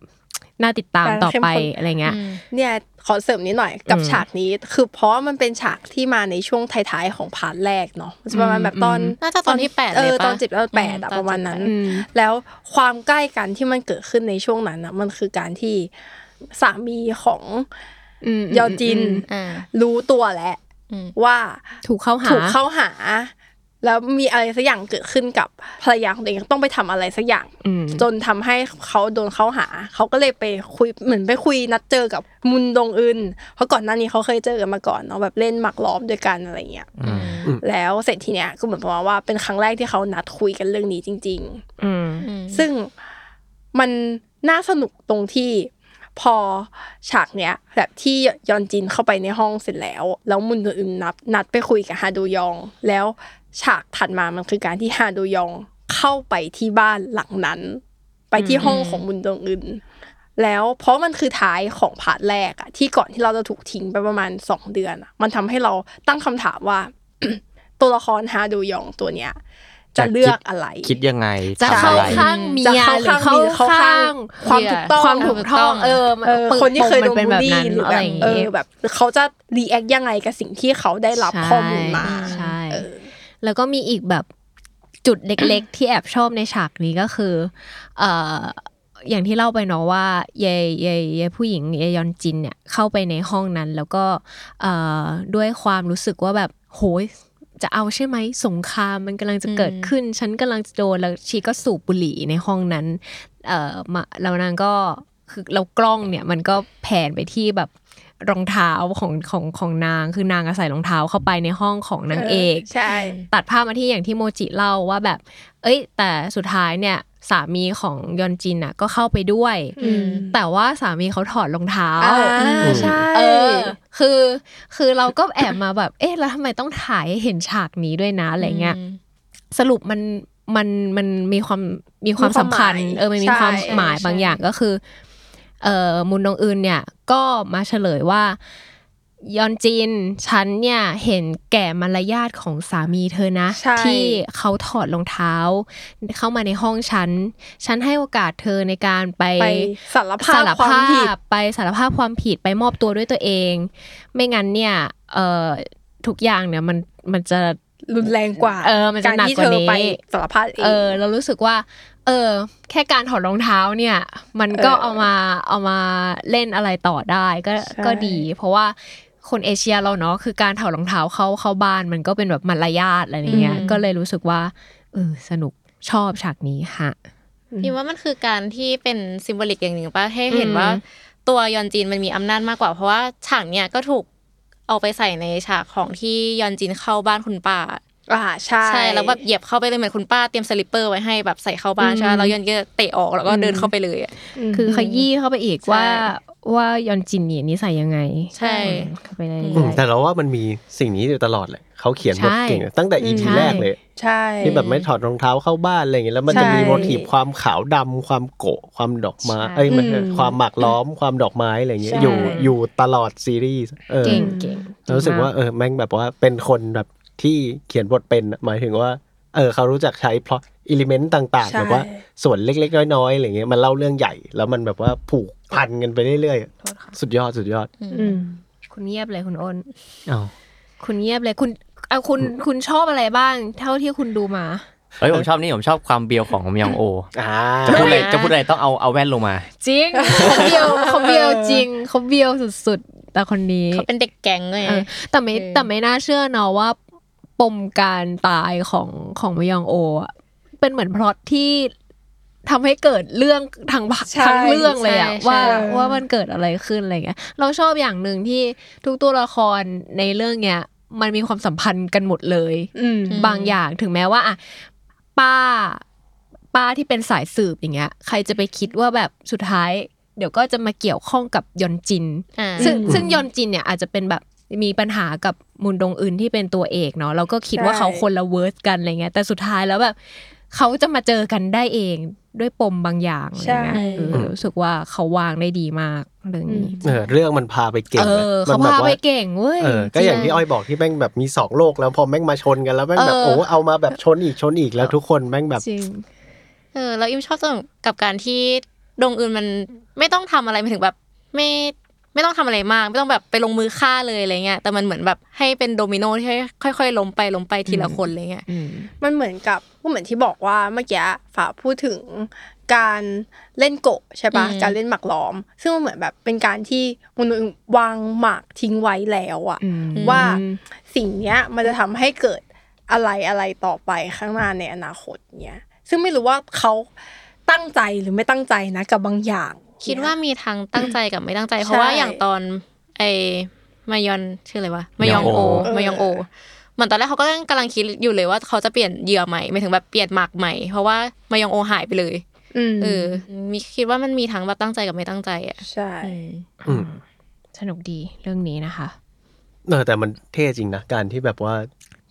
Speaker 4: น่าติดตามต่อไป
Speaker 6: เข้มข้น
Speaker 4: อะไรเงี้ย
Speaker 6: เนี่ยขอเสริมนิดหน่อยกับ
Speaker 4: อืม
Speaker 6: ฉากนี้ คือเพราะว่ามันเป็นฉากที่มาในช่วงท้ายๆของพาร์ทแรกเนาะมันจะประมาณแบบตอน
Speaker 4: อืม
Speaker 5: น่าจะตอนที่แปด
Speaker 6: เอ
Speaker 5: เลย
Speaker 6: อ
Speaker 5: ปะ
Speaker 6: ตอนจิบแล้วแปด
Speaker 5: อื
Speaker 6: อะ
Speaker 5: มตอน
Speaker 6: ประมาณนั้น
Speaker 5: จิบแปด
Speaker 4: อืม
Speaker 6: แล้วความใกล้กันที่มันเกิดขึ้นในช่วงนั้นอะมันคือการที่สามีของ
Speaker 4: อืม
Speaker 6: ยอจิน
Speaker 5: อ่า
Speaker 6: รู้ตัวแล้ว
Speaker 5: อืม
Speaker 6: ว่า
Speaker 4: ถูกเข้าหา
Speaker 6: ถูกเข้าหา แล้วมีอะไรสักอย่างเกิดขึ้นกับภรรยาของตัวเองต้องไปทำอะไรสักอย่าง
Speaker 4: อืม
Speaker 6: จนทำให้เขาโดนเข้าหา เขาก็เลยไปคุยเหมือนไปคุยนัดเจอกับมุนดงอึนเพราะก่อนหน้านี้เขาเคยเจอกันมาก่อนเนาะแบบเล่นหมากล้อมด้วยกันอะไรเงี้ย
Speaker 2: อืม
Speaker 6: แล้วเสร็จทีเนี้ยก็เหมือนประมาณว่าเป็นครั้งแรกที่เขานัดคุยกันเรื่องนี้จริง
Speaker 4: อืม
Speaker 6: ๆซึ่งมันน่าสนุกตรงที่พอฉากเนี้ยแบบที่ยอนจินเข้าไปในห้องเสร็จแล้ว แล้วมุนดงอึนนัดนัดไปคุยกับฮาดูยอง แล้ว ฉากถัดมามันคือการที่ฮาดูยองเข้าไปที่บ้านหลังนั้น ไปที่ห้องของมุนดงอึนแล้วเพราะมันคือท้ายของพาร์ทแรกอะที่ก่อนที่เราจะถูกทิ้งไปประมาณสองเดือนอะมันทำให้เราตั้งคำถามว่า ตัวละครฮาดูยองตัวเนี้ยจะเลือกอะไร
Speaker 2: คิดยังไง
Speaker 4: จะ
Speaker 2: ทำ
Speaker 4: เข้า
Speaker 2: อะไร
Speaker 4: ข้างเมี
Speaker 6: จะ
Speaker 4: ย
Speaker 6: เข้า
Speaker 4: หรือ
Speaker 6: ข้าง
Speaker 4: เข้า
Speaker 6: เมียเข้าข้า
Speaker 4: ข้างง
Speaker 6: ความถูกต้อง
Speaker 4: ความถูกต้องเออมัน
Speaker 6: เออ
Speaker 4: ปึก
Speaker 6: คนที่เคยโด
Speaker 4: มันนเป็น
Speaker 6: บู
Speaker 4: แบ
Speaker 6: ล
Speaker 4: บ
Speaker 6: ลี่
Speaker 4: นั้น
Speaker 6: หรือ
Speaker 4: อะไร
Speaker 6: แบบ
Speaker 4: อย่าง
Speaker 6: เอ
Speaker 4: งี้
Speaker 6: อแบบเขาจะ react ยังไงกับสิ่งที่เขาได้รับ
Speaker 4: ใช่
Speaker 6: ข้อมูลมา
Speaker 4: ใช่
Speaker 6: เออ
Speaker 4: แล้วก็มีอีกแบบจุดเล็ก ๆ ที่แอบชอบในฉากนี้ก็คือ เอ่ออย่างที่เล่าไปเนาะว่ายายยายยายผู้หญิงยายยอนจินเนี่ยเข้าไปในห้องนั้น แล้วก็เอ่อด้วยความรู้สึกว่าแบบโหยจะเอาใช่ไหมสงครามมันกำลังจะเกิดขึ้น ฉันกำลังจะโดนแล้วชีก็สูบบุหรี่ในห้องนั้น เอ่อมาแล้วนางก็คือเรากล้องเนี่ยมันก็แผนไปที่แบบ รองเท้าของของของนาง คือนางอะใส่รองเท้าเข้าไปในห้องของนางเอก
Speaker 6: ใช่
Speaker 4: ตัดภาพมาที่อย่างที่โมจิเล่าว่าแบบ เอ้ย แต่สุดท้ายเนี่ยสามีของยอนจินอะก็เข้าไปด้วย
Speaker 6: อืม
Speaker 4: แต่ว่าสามีเขาถอดรองเท้า
Speaker 6: อ่าใช่
Speaker 4: เออคือคือเราก็แอบมาแบบ เอ๊ะแล้วทำไมต้องถ่ายให้เห็นฉากนี้ด้วยนะอะไรเงี้ยสรุปมันมันมันมีความมีความสำคัญ
Speaker 6: มีความหมาย
Speaker 4: เออมันมี
Speaker 6: ใช่
Speaker 4: ความหมาย
Speaker 6: ใช่
Speaker 4: บางอย่างก็คือเอ่อ มุนดงอื่นเนี่ยก็มาเฉลยว่ายอนจินฉันเนี่ยเห็นแก่มารยาทของสามีเธอนะ
Speaker 6: ใช่
Speaker 4: ที่เขาถอดรองเท้า เข้ามาในห้องฉัน ฉันให้โอกาสเธอในการไป
Speaker 6: ไปสารภาพ
Speaker 4: สาร
Speaker 6: ความ
Speaker 4: ภา
Speaker 6: ผิด
Speaker 4: พไปสารภาพความผิดไปมอบตัวด้วยตัวเอง ไม่งั้นเนี่ยเอ่อทุกอย่างเนี่ยมันมันจะ
Speaker 6: รุนแรงกว่า
Speaker 4: เออมันจะ
Speaker 6: การ
Speaker 4: หนัก
Speaker 6: ที่
Speaker 4: กว่า
Speaker 6: เธอ
Speaker 4: นี้
Speaker 6: ไปสารภาพเอง
Speaker 4: เออ เรารู้สึกว่า เออ แค่การถอดรองเท้าเนี่ย มันก็
Speaker 6: เออ
Speaker 4: เอามาเอามาเล่นอะไรต่อได้ก็
Speaker 6: ใช่
Speaker 4: ก็ดี เพราะว่าคนเอเชียเราเนาะคือการถอดรองเท้าเข้าเข้าบ้านมันก็เป็นแบบมารยาทอะไรอย่างเงี้ย ก็เลยรู้สึกว่าเออสนุกชอบฉากนี้ฮะ
Speaker 5: พี่ว่ามันคือการที่เป็นซิมโบลิกอย่างหนึ่งป่ะให้เห็น
Speaker 4: อืม
Speaker 5: ว่า ตัวยอนจินมันมีอำนาจมากกว่า เพราะว่าฉากเนี้ยก็ถูกเอาไปใส่ในฉากของที่ยอนจีนเข้าบ้านคุณป้า
Speaker 6: อ่าใช่
Speaker 5: ใช่แล้วแบบเหยียบเข้าไปเลยเหมือนคุณป้าเตรียม slipper ไว้ให้แบบใส่เข้าบ้านใช่ไหมแล้วยอนก็เตะออกแล้วก็เดินเข้าไปเลยอะ
Speaker 4: คือขยี้เข้าไปอีก
Speaker 5: ใช่
Speaker 4: ว่าว่ายอนจินเนี่ยนิสัยยังไง
Speaker 5: ใช่
Speaker 4: เข้าไปได้
Speaker 3: อื
Speaker 4: เรื่
Speaker 3: ม
Speaker 4: อย
Speaker 3: แต่เราว่ามันมีสิ่งนี้อยู่ตลอดเลยเขาเขียนบทเก่ง
Speaker 4: ใช่
Speaker 3: ตั้งแต่ EP
Speaker 4: ใช่
Speaker 3: แรกเลย
Speaker 6: ใช่
Speaker 3: ที่แบบไม่ถอดรองเท้าเข้าบ้านอะไรอย่างเงี้ยแล้วมัน
Speaker 6: ใช่
Speaker 3: จะมี motif ความขาวดำความโกะความดอกไม้
Speaker 4: ใช่
Speaker 3: เอ้ยมัน
Speaker 6: อืม
Speaker 3: ความหมากล้อมความดอกไม้อะไรอย่างเงี้ย
Speaker 6: ใช่
Speaker 3: อยู่อยู่ตลอดซีรีส์เออ
Speaker 4: เก่งเก่ง
Speaker 3: เรารู้สึกว่าเออแม่งแบบว่าเป็นคนแบบ ที่เขียนบทเป็นอะหมายถึงว่า เออเขารู้จักใช้ plot element ต่างๆ
Speaker 6: ใช่
Speaker 3: แบบว่าส่วนเล็กๆ น้อยๆอะไรเงี้ยมันเล่าเรื่องใหญ่ แล้วมันแบบว่าผูกพันกันไปเรื่อยๆ สุดยอดสุดยอด
Speaker 6: อืม
Speaker 4: คุณเงียบเลยคุณอ้น
Speaker 2: อ้าว
Speaker 4: คุณเงียบเลยคุณเอาคุณคุณชอบอะไรบ้าง เท่าที่คุณดูมา
Speaker 2: เอ้ยผมชอบนี่ผมชอบความเบียวของมยองโอ
Speaker 3: อ่า
Speaker 2: จะพูดอะไรจะพูดอะไรต้องเอาเอาแว่นลงมา
Speaker 4: จริงเขาเบียวเขาเบียวจริงเขาเบียวสุดๆแต่คนนี้
Speaker 5: เขาเป็นเด็กแก๊งเลย
Speaker 4: เออแต่ไม่
Speaker 5: เออ
Speaker 4: แต่ไม่น่าเชื่อเนาะว่า ปมการตายของของมยองโออะเป็นเหมือนพล็อตที่ทำให้เกิดเรื่องทั้ง
Speaker 6: ใช่
Speaker 4: ทั้งเรื่องเลยอะ
Speaker 5: ใช่
Speaker 4: ว่า
Speaker 6: ใช่
Speaker 4: ว่ามันเกิดอะไรขึ้นอะไรเงี้ยเราชอบอย่างหนึ่งที่ทุกตัวละครในเรื่องเนี้ยมันมีความสัมพันธ์กันหมดเลย
Speaker 6: อืม
Speaker 4: บางอย่างถึงแม้ว่าอะป้า ป้าที่เป็นสายสืบอย่างเงี้ย ใครจะไปคิดว่าแบบสุดท้าย เดี๋ยวก็จะมาเกี่ยวข้องกับยอนจิน
Speaker 5: อ่า
Speaker 4: ซึ่ง
Speaker 6: อืม
Speaker 4: ซึ่งยอนจินเนี่ยอาจจะเป็นแบบ มีปัญหากับมุนดงอึนที่เป็นตัวเอกเนาะเราก็คิดว่า
Speaker 6: ใช่
Speaker 4: เขาคนละ verse กันอะไรเงี้ย แต่สุดท้ายแล้วแบบเขาจะมาเจอกันได้เองด้วยปมบางอย่างอะไรเงี้ย
Speaker 5: ใช่
Speaker 4: เออรู้สึกว่าเขาวางได้ดีมากเรื่องนี้
Speaker 3: เออเรื่องมันพาไปเก่ง
Speaker 4: เอ
Speaker 3: นะ
Speaker 4: อ
Speaker 3: มั
Speaker 4: เขา
Speaker 3: แบบ
Speaker 4: พา
Speaker 3: ว่
Speaker 4: ไปเก่งเว้ย
Speaker 3: เออก็อย่างที่อ้อยบอกที่แม่งแบบมีสองโลกแล้วพอแม่งมาชนกันแล้วแม่งแบบ
Speaker 4: เออ
Speaker 3: โอ้เอามาแบบชนอีกชนอีกแล้วทุกคนแม่งแบบ
Speaker 4: จริง
Speaker 5: เออแล้วอิมชอบตรงกับการที่ดงอื่นมันไม่ต้องทำอะไรไปถึงแบบไม่ ไม่ต้องทำอะไรมาก ไม่ต้องแบบไปลงมือฆ่าเลยอะไรเงี้ยแต่มันเหมือนแบบให้เป็นโดมิโนที่ค่อยๆล้มไปล้มไปทีละคนอะไรเงี้ย
Speaker 4: อืม
Speaker 6: มันเหมือนกับก็เหมือนที่บอกว่าเมื่อกี้ฝาพูดถึงการเล่นโกะใช่ปะ
Speaker 5: อืม
Speaker 6: การเล่นหมากล้อม ซึ่งมันเหมือนแบบเป็นการที่มนุษย์วางหมากทิ้งไว้แล้วอะ
Speaker 4: อืม
Speaker 6: ว่าสิ่งเนี้ยมันจะทำให้เกิดอะไรอะไรต่อไปข้างหน้าในอนาคตเนี้ยซึ่งไม่รู้ว่าเขาตั้งใจหรือไม่ตั้งใจนะกับบางอย่าง
Speaker 5: คิดว่ามีทั้งตั้งใจกับไม่ตั้งใจ
Speaker 6: ใช่
Speaker 5: เพราะว่าอย่างตอนไอมายอนชื่ออะไรวะมายองโอ
Speaker 6: เออ
Speaker 5: มายองโอเหมือนตอนแรกเขาก็กำลังคิดอยู่เลยว่าเขาจะเปลี่ยนเหยื่อใหม่ไม่ถึงแบบเปลี่ยนหมากใหม่เพราะว่ามยองโอหายไปเลย
Speaker 6: อืม
Speaker 5: เออมีคิดว่ามันมีทั้งแบบตั้งใจกับไม่ตั้งใจอะ
Speaker 6: ใช่
Speaker 3: อืม
Speaker 4: สนุกดีเรื่องนี้นะคะ
Speaker 3: เออแต่มันเท่จริงนะการที่แบบว่า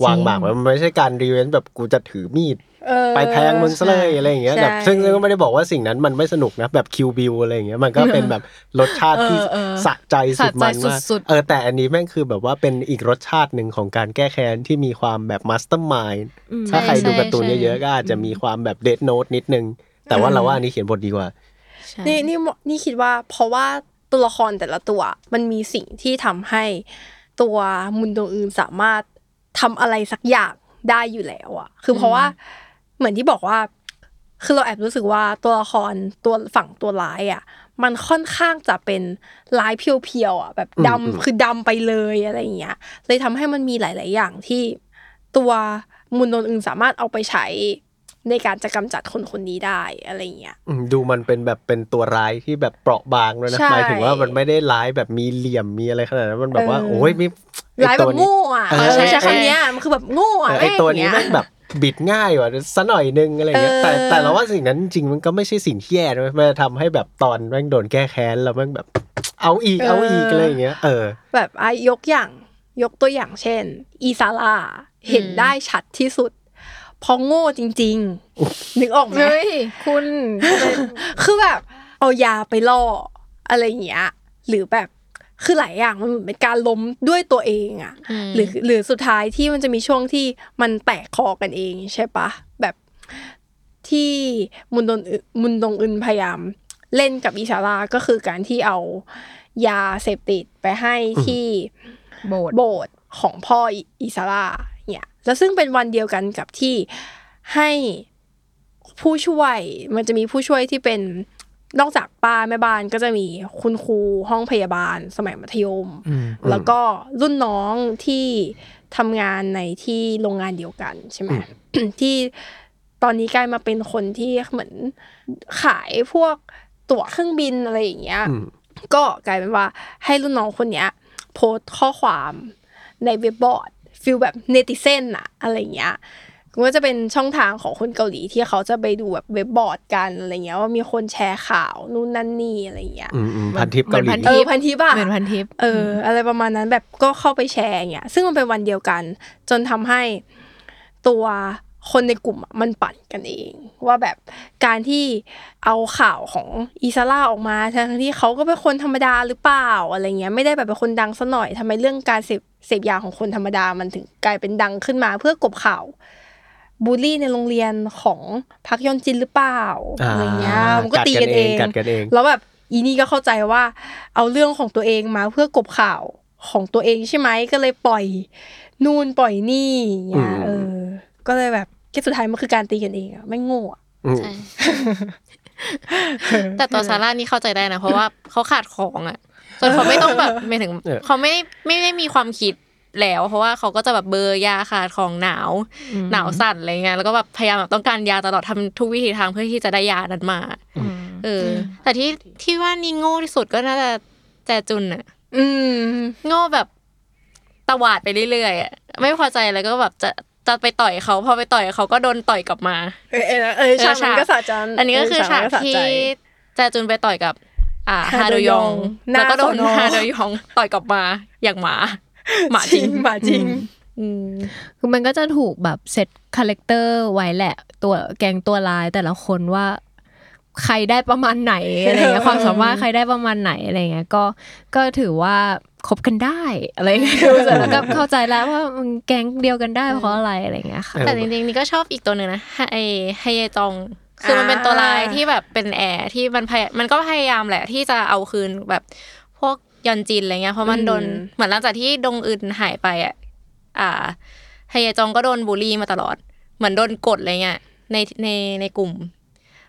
Speaker 3: วางหมากไว้มันไม่ใช่การ revenge แบบกูจะถือมีด
Speaker 6: เออ
Speaker 3: ไปแทงมึงซะเลยอะไรอย่างเงี้ย
Speaker 6: ใช่
Speaker 3: แบบซึ่งซึ่งก็ไม่ได้บอกว่าสิ่งนั้นมันไม่สนุกนะแบบ Kill Bill อะไรอย่างเงี้ยมันก็เป็นแบบรสชาติที่
Speaker 4: เออเออ
Speaker 3: สะใจสุดมัน
Speaker 4: สะใจ
Speaker 3: มาก
Speaker 4: สุดๆ
Speaker 3: เออแต่อันนี้แม่งคือแบบว่าเป็นอีกรสชาติหนึ่งของการแก้แค้นที่มีความแบบ mastermindถ้าใครดูการ์ตูนเยอะๆก็อาจจะมีความแบบเดดโน e นิดนึง แต่ว่าเราว่าอันนี้เขียนบทดีกว่า
Speaker 5: ใช่
Speaker 6: นี่นี่นี่คิดว่าเพราะว่าตัวละครแต่ละตัวมันมีสิ่งที่ทำให้ตัวมุนโดอื่นสามารถทำอะไรสักอย่างได้อยู่แล้วอะคือเพราะว่า เหมือนที่บอกว่า คือเราแอบรู้สึกว่าตัวละครตัวฝั่งตัวร้ายอะ มันค่อนข้างจะเป็นร้ายเพียวๆอะ แบบ
Speaker 3: อืม
Speaker 6: ดำคือดำไปเลยอะไรอย่างเงี้ยเลยทำให้มันมีหลาย ๆ อย่างที่ตัวมุนโดอื่นสามารถเอาไปใช้ในการจะกำจัดคนคนนี้ได้อะไรอย่างเงี้ย
Speaker 3: อืมดูมันเป็นแบบเป็นตัวร้ายที่แบบเปราะบางด้วยนะ
Speaker 6: ใช่
Speaker 3: หมายถึงว่ามันไม่ได้ร้ายแบบมีเหลี่ยมมีอะไรขนาดนั้นมันแบบว่า
Speaker 6: เออ
Speaker 3: โอ้ยมีไอ้
Speaker 6: ร้ายแบ
Speaker 3: ตัว
Speaker 6: บ
Speaker 3: นี้
Speaker 6: โง่อะ
Speaker 3: เออ
Speaker 6: ใช้
Speaker 3: ใช่
Speaker 6: ใช้คำเนี้ยมันคือแบบโง่
Speaker 3: เอ
Speaker 6: อะ
Speaker 3: อไอตัวนี้
Speaker 6: ม่
Speaker 3: แม่งแบบ บิดง่ายว่ะซะหน่อยนึงอะไรเงี้ย
Speaker 6: เออ
Speaker 3: แต่แต่เราว่าสิ่งนั้นจริงๆมันก็ไม่ใช่สิ่งที่แย่นะมันทำให้แบบตอนแม่งโดนแก้แค้นแล้วแม่งแบบ เอาอีกเอาอีกอะไรอย่างเงี้ยเออ
Speaker 6: แบบอะยกอย่างยกตัวอย่างเช่น อีซาร่าเห็นได้ชัดที่สุดเพราะโง่จริง ๆ นึกออกไหม
Speaker 4: เฮ้ยคุณ
Speaker 6: คือแบบ เอายาไปล่ออะไรอย่างเงี้ย หรือแบบ คือหลายอย่างมันเหมือนเป็นการล้มด้วยตัวเองอะ
Speaker 5: ม
Speaker 6: หรือหรือสุดท้ายที่มันจะมีช่วงที่มันแตกคอกันเองใช่ปะแบบที่มุนดงอึมุนดงอึนพยายามเล่นกับอิซาร่าก็คือการที่เอายาเสพติดไปให้ที่
Speaker 4: โบสถ์
Speaker 6: โบสถ์ของพ่ออิซาร่าเนี่ยแล้วซึ่งเป็นวันเดียวกันกับที่ให้ผู้ช่วยมันจะมีผู้ช่วยที่เป็น นอกจากป้าแม่บ้านก็จะมีคุณครูห้องพยาบาล สมัยมัธยม แล้วก็รุ่นน้องที่ทำงานในที่โรงงานเดียวกันใช่ไหมที่ตอนนี้กลายมาเป็นคนที่เหมือนขายพวกตั๋วเครื่องบินอะไรอย่างเงี้ย
Speaker 3: อืม
Speaker 6: ก็กลายเป็นว่าให้รุ่นน้องคนเนี้ย โพสต์ข้อความในเว็บบอร์ด feel แบบ netizen อะอะไรอย่างเงี้ย ก็จะเป็นช่องทางของคนเกาหลีที่เขาจะไปดูแบบเว็บบอร์ดกันอะไรเงี้ยว่ามีคนแชร์ข่าวนู่นนั่นนี่อะไรอย่างเงี้ย
Speaker 3: อืมอืมพันทิปเกาหลี
Speaker 4: เหมือนพัน
Speaker 6: เอ
Speaker 4: ทิ
Speaker 6: อ
Speaker 4: ป
Speaker 6: พันทิปอะ
Speaker 4: เหมือนพันทิป
Speaker 6: เออ อะไรประมาณนั้นแบบก็เข้าไปแชร์อย่างเงี้ยซึ่งมันเป็นวันเดียวกัน จนทำให้ตัวคนในกลุ่มอะมันปั่นกันเอง ว่าแบบการที่เอาข่าวของอีซาร่าออกมาทั้งที่เขาก็เป็นคนธรรมดาหรือเปล่าอะไรเงี้ยไม่ได้แบบเป็นคนดังซะหน่อยทำไมเรื่องการเสพเสพยาของคนธรรมดามันถึงกลายเป็นดังขึ้นมาเพื่อกลบข่าว บูลลี่ในโรงเรียนของพักยอนจินหรือเปล่าอะไรเงี้ยมันก็ตีกันเอง
Speaker 3: กัดกันเอง
Speaker 6: แล้วแบบอีนี่ก็เข้าใจว่า เอาเรื่องของตัวเองมาเพื่อกลบข่าวของตัวเองใช่ไหมก็เลยปล่อยนู่นปล่อยนี่อย่างเงี้ย
Speaker 3: อืม
Speaker 6: เออ ก็เลยแบบแค่สุดท้ายมันคือการตีกันเองอะไม่โง่อะ
Speaker 3: อืม
Speaker 5: ใช่แต่ตัวซาร่านี่เข้าใจได้นะเพราะว่าเขาขาดของอะจนเขาไม่ต้องแบบไม่ถึง
Speaker 3: เออ
Speaker 5: เขาไม่ไม่ได้มีความคิด แล้ว เพราะว่าเขาก็จะแบบเบอร์ยาขาดของหนาวหนาวสั่นอะไรเงี้ยแล้วก็แบบพยายามแบบต้องการยาตลอดทำทุกวิธีทางเพื่อที่จะได้ยานั้นมาเออ แต่ที่ที่ว่านี่โง่ที่สุดก็น่าจะแจจุนอะ
Speaker 6: อืม
Speaker 5: โง่แบบตวาดไปเรื่อยๆอะไม่พอใจแล้วก็แบบจะจะไปต่อยเขาพอไปต่อยเขาก็โดนต่อยกลับมา
Speaker 6: เออเออเออฉากมันก็สะใจ
Speaker 5: อันนี้ก็คือฉาก
Speaker 6: เมันสะ
Speaker 5: ที่
Speaker 6: ใจ
Speaker 5: แจจุนไปต่อยกับ อ่า
Speaker 6: ฮา
Speaker 5: ฮา
Speaker 6: โด
Speaker 5: โด
Speaker 6: ย
Speaker 5: ย
Speaker 6: อ
Speaker 5: องง
Speaker 6: หน้า
Speaker 5: แล้วก็โดน
Speaker 6: สอนอ
Speaker 5: ฮาโดยองต่อยกลับมาอย่างหมา หมาจริง
Speaker 6: หมาจริง
Speaker 5: อืม
Speaker 4: คือมันก็จะถูกแบบ set character ไว้แหละ ตัวแกงตัวลายแต่ละคนว่าใครได้ประมาณไหนอะไรเงี้ยความสามารถใครได้ประมาณไหนอะไรเงี้ยก็ก็ถือว่าคบกันได้อะไรเงี้ยดูเสร็จแล้วก็เข้าใจแล้วว่ามันแก๊งเดียวกันได้เพราะอะไรอะไรเงี้ยค่ะ
Speaker 5: แต่จริงๆนี่ก็ชอบอีกตัวหนึ่งนะไอไฮเยจองคือมันเป็นตัวลายที่แบบเป็นแอร์ที่มันพยมันก็พยายามแหละที่จะเอาคืนแบบพวก ยอนจินอะไรเงี้ยเพราะมันโดน
Speaker 6: อืม
Speaker 5: เหมือนหลังจากที่ดงอึนหายไปอะอ่าไฮเยจองก็โดนบูลลี่มาตลอด เหมือนโดนกดอะไรเงี้ยในในในกลุ่ม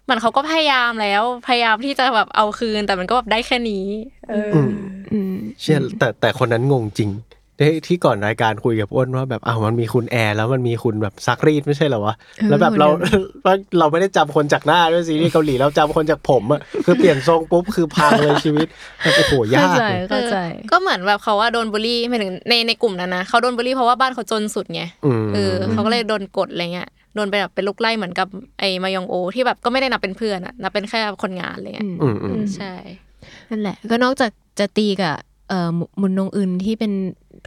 Speaker 5: เหมือนเขาก็พยายามแล้วพยายามที่จะแบบเอาคืนแต่มันก็แบบได้แค่นี้
Speaker 6: เออ
Speaker 3: อืม
Speaker 4: อืม
Speaker 3: เชื่อแต่แต่คนนั้นงงจริง ที่ที่ก่อนรายการคุยกับอ้นว่าแบบอ้าวมันมีคุณแอร์แล้วมันมีคุณแบบซักรีดไม่ใช่เหรอวะแล้วแบบเราเราไม่ได้จำคนจากหน้าด้วยซีรีส์เกาหลีเราจำคนจากผมอะคือเปลี่ยนทรงปุ๊บคือพังเลยชีวิตแบบโอ้โหยา
Speaker 4: เข้ากใจ
Speaker 3: เลย
Speaker 4: เข้าใจ
Speaker 5: ก็เหมือนแบบเขาว่าโดนบูลลี่หมายถึงในในกลุ่มนั้นนะเขาโดนบูลลี่เพราะว่าบ้านเขาจนสุดไง
Speaker 3: อืม
Speaker 5: เออเขาก็เลยโดนกดอะไรเงี้ยโดนไปแบบเป็นลูกไล่เหมือนกับไอ้มายองโอ ที่แบบก็ไม่ได้นับเป็นเพื่อนอะนับเป็นแค่คนงานอะไรเงี้ย
Speaker 3: อืมอืม
Speaker 5: ใช่
Speaker 4: นั่นแหละ ก็นอกจากจะตีกับเอ่อมุมุนนงอึนที่เป็น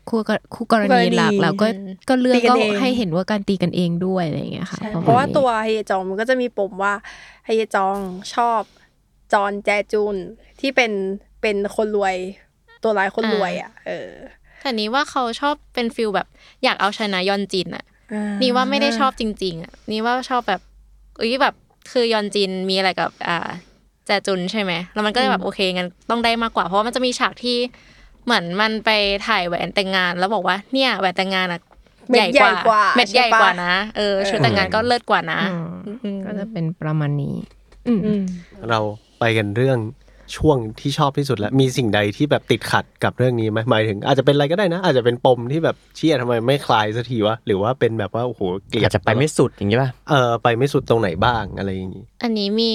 Speaker 4: คู่กรคู่กรณีหลัก
Speaker 6: คู่กรณี
Speaker 4: แล้วก็ก็เรื่อง
Speaker 6: ตีกัน
Speaker 4: ก็
Speaker 6: เอง
Speaker 4: ให้เห็นว่าการตีกันเองด้วยอะไรอย่างเงี้ยค่ะ
Speaker 6: ใช่
Speaker 4: ปมณ
Speaker 6: เพราะว่า
Speaker 4: นี้
Speaker 6: ตัวเฮยจองมันก็จะมีปมว่าเฮยจองชอบจอนแจจุนที่เป็นเป็นคนรวยตัวร้ายคนรวยอะ เออ
Speaker 5: แต่นี้ว่าเขาชอบเป็น feel แบบ อยากเอาชนะยอนจินอะนี่ว่าไม่ได้ชอบจริง ๆ อะ นี่ว่าชอบแบบเอ้ยแบบคือยอนจินมีอะไรกับ อ่าแจจุนใช่ไหมแล้วมันก็เลยแบบโอเคงั้นต้องได้มากกว่าเพราะว่ามันจะมีฉากที่ เหมือนมันไปถ่ายแหวนแต่งงาน แล้วบอกว่าเนี่ยแหวนแต่งงานอะ
Speaker 6: เม็ดใหญ่กว่า
Speaker 5: เม็ดใหญ่
Speaker 6: ใช่ปะ
Speaker 5: กว่านะเออชุดแต่งงานก็เลิศกว่านะ
Speaker 4: อืม
Speaker 5: อืม
Speaker 4: ก็จะเป็นประมาณนี้อืม
Speaker 6: อืม
Speaker 3: เราไปกันเรื่องช่วงที่ชอบที่สุดแล้ว มีสิ่งใดที่แบบติดขัดกับเรื่องนี้ไหมหมายถึง อาจจะเป็นอะไรก็ได้นะ อาจจะเป็นปมที่แบบเชี่ยทำไมไม่คลายสักทีวะหรือว่าเป็นแบบว่าโอ้โหเกลียด
Speaker 2: อาจจะไปไม่สุดอย่างนี้ป่ะ
Speaker 3: เออไปไม่สุดตรงไหนบ้างอะไรอย่างนี้
Speaker 5: อันนี้มี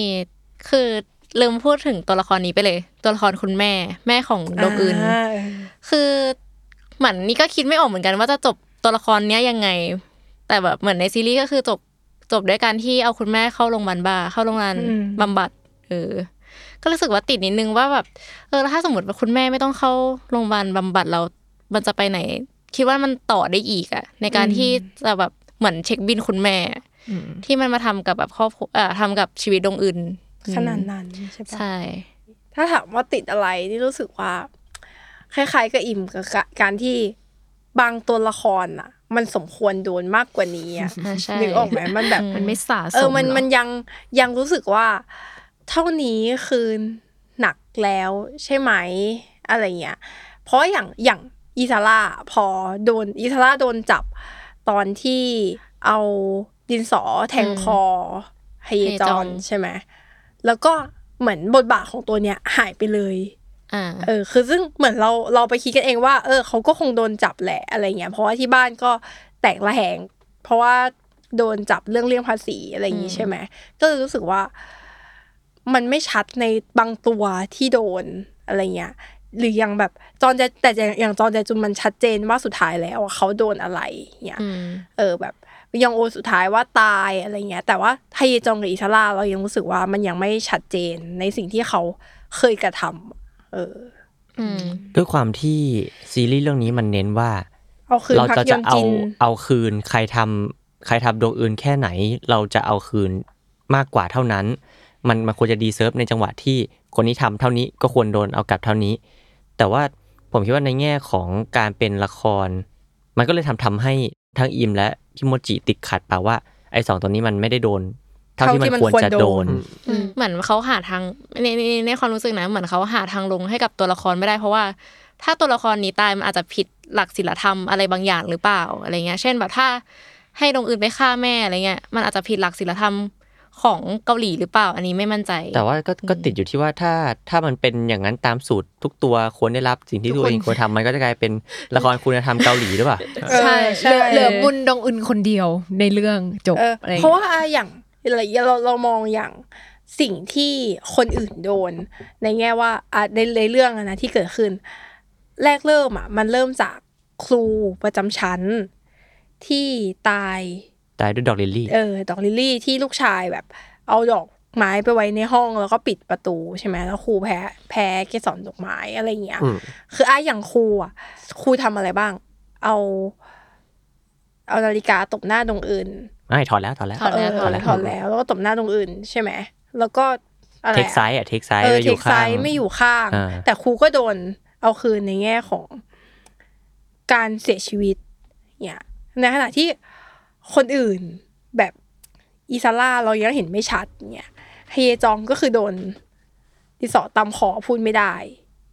Speaker 5: คือ ลืมพูดถึงตัวละครนี้ไปเลย ตัวละครคุณแม่ แม่ของโดอึน
Speaker 6: อ่า
Speaker 5: คือเหมือนนี่ก็คิดไม่ออกเหมือนกันว่าจะจบตัวละครเนี้ยยังไง แต่แบบเหมือนในซีรีส์ก็คือจบจบด้วยการที่เอาคุณแม่เข้าโรงพยาบาลบ้าเข้าโรงพยาบาลบำบัดเออก็รู้สึกว่าติดนิดนึงว่าแบบเออแล้วถ้าสมมติว่าคุณแม่ไม่ต้องเข้าโรงพยาบาลบำบัดเรา มันจะไปไหน คิดว่ามันต่อได้อีกอะในการที่จะแบบเหมือนเช็คบินคุณแม่ที่มันมาทำกับแบบครอบครัวเอ่อทำกับชีวิตดวงอื่น
Speaker 6: ขนาดนั้นใช่ปะ
Speaker 5: ใช่
Speaker 6: ถ้าถามว่าติดอะไรนี่รู้สึกว่า คล้ายๆกับอิ่มกับกะการที่บางตัวละครอะ มันสมควรโดนมากกว่านี้อะ
Speaker 5: อ่าใช่
Speaker 6: นึกออกไหมมันแบบ
Speaker 4: มันไม่สะสม
Speaker 6: เออมัน
Speaker 4: หร
Speaker 6: มันยังยังรู้สึกว่า เท่านี้คือหนักแล้วใช่ไหมอะไรเงี้ยเพราะอย่างอย่างอิซาร่าพอโดนอิซาร่าโดนจับตอนที่เอาดินสอแทงคอไฮเยจอนใช่ไหม แล้วก็เหมือนบทบาทของตัวเนี้ยหายไปเลย
Speaker 5: อ่า
Speaker 6: เออ คือซึ่งเหมือนเราเราไปคิดกันเองว่า เออเขาก็คงโดนจับแหละอะไรเงี้ย เพราะว่าที่บ้านก็แตกระแหง เพราะว่าโดนจับเรื่องเลี่ยงภาษีอะไรอย่างงี้ใช่ไหม ก็เลยรู้สึกว่า มันไม่ชัดในบางตัวที่โดนอะไรเงี้ย หรือยังแบบจอนแจแต่อย่างจอนแจจุนมันชัดเจนว่าสุดท้ายแล้วอะเขาโดนอะไรเงี้ย
Speaker 5: อืม
Speaker 6: เออแบบ ยังโอสุดท้ายว่าตายอะไรเงี้ย แต่ว่าไทเยจองกับอิซาร่าเรายังรู้สึกว่ามันยังไม่ชัดเจนในสิ่งที่เขาเคยกระทำเออ
Speaker 5: อืม
Speaker 2: ด้วยความที่ซีรีส์เรื่องนี้มันเน้นว่า
Speaker 6: เอาคืน
Speaker 2: เรา
Speaker 6: พัก
Speaker 2: จะ
Speaker 6: ย
Speaker 2: จะ
Speaker 6: อน
Speaker 2: เอา
Speaker 6: จิน
Speaker 2: เอาคืนใครทำใครทำดวงอื่นแค่ไหน เราจะเอาคืนมากกว่าเท่านั้น มันมันควรจะดีเซิร์ฟในจังหวะที่คนนี้ทำเท่านี้ก็ควรโดนเอากลับเท่านี้ แต่ว่าผมคิดว่าในแง่ของการเป็นละคร มันก็เลยทำทำให้ทั้งอิมและ คิโมจิติดขัดป่าว่าไอ้สองตัวนี้มันไม่ได้โดน เท่าที่มันควรจะโดน
Speaker 5: เหมือนเขาหาทางในในในความรู้สึกนะเหมือนเขาหาทางลงให้กับตัวละครไม่ได้เพราะว่า ถ้าตัวละครนี้ตายมันอาจจะผิดหลักศีลธรรมอะไรบางอย่างหรือเปล่าอะไรเงี้ย เช่นแบบถ้าให้ดวงอื่นไปฆ่าแม่อะไรเงี้ยมันอาจจะผิดหลักศีลธรรม ของเกาหลีหรือเปล่า อันนี้ไม่มั่นใจ
Speaker 2: แต่ว่าก็ก็ติดอยู่ที่ว่าถ้าถ้ามันเป็นอย่างนั้นตามสูตรทุกตัวควรได้รับสิ่งที่ตัวเองควรทำมันก็จะกลายเป็นละครคุณธรรมเกาหลีหรือเปล่า
Speaker 4: ใช่
Speaker 6: ใช่
Speaker 4: เหลือเหลือมุนดงอึนคนเดียวในเรื่องจบ
Speaker 6: เออ
Speaker 4: อะไรอย่ง
Speaker 6: เพราะ
Speaker 4: งี้ย
Speaker 6: ว่าอะอย่างอะไรเราเรามองอย่างสิ่งที่คนอื่นโดน ในแง่ว่าอะในในเรื่องอะนะที่เกิดขึ้น แรกเริ่มอะมันเริ่มจากครูประจำชั้นที่ตาย
Speaker 2: ตายด้วยดอกลิลลี่
Speaker 6: เออ ดอกลิลลี่ที่ลูกชายแบบ เอาดอกไม้ไปไว้ในห้องแล้วก็ปิดประตูใช่ไหมแล้วครูแพ้แพ้เกสรดอกไม้อะไรอย่างเงี้ย
Speaker 3: อืม
Speaker 6: คืออะอย่างครูอะครูทำอะไรบ้าง เอา เอานาฬิกาตบหน้าตรงอื่น
Speaker 2: ไม่ถอดแล้วถอดแล้ว
Speaker 5: ถอดแล้ว
Speaker 6: เถ
Speaker 5: อดแล้ว
Speaker 6: ถอดแล้ว แล้วก็ตบหน้าตรงอื่นใช่ไหมแล้วก็อะไร
Speaker 2: take side อะ take side
Speaker 6: เออ
Speaker 2: อ
Speaker 6: เท
Speaker 2: ยู่
Speaker 6: คไซ
Speaker 2: ข้าง
Speaker 6: ส์ไม่อยู่ข้าง
Speaker 2: อ่า
Speaker 6: แต่ครูก็โดนเอาคืนในแง่ของ การเสียชีวิต เนี่ยในขณะที่ คนอื่นแบบอิซาร่าเรายังเห็นไม่ชัดเนี่ยเฮยจองก็คือโดนดิสอตำคอพูดไม่ได้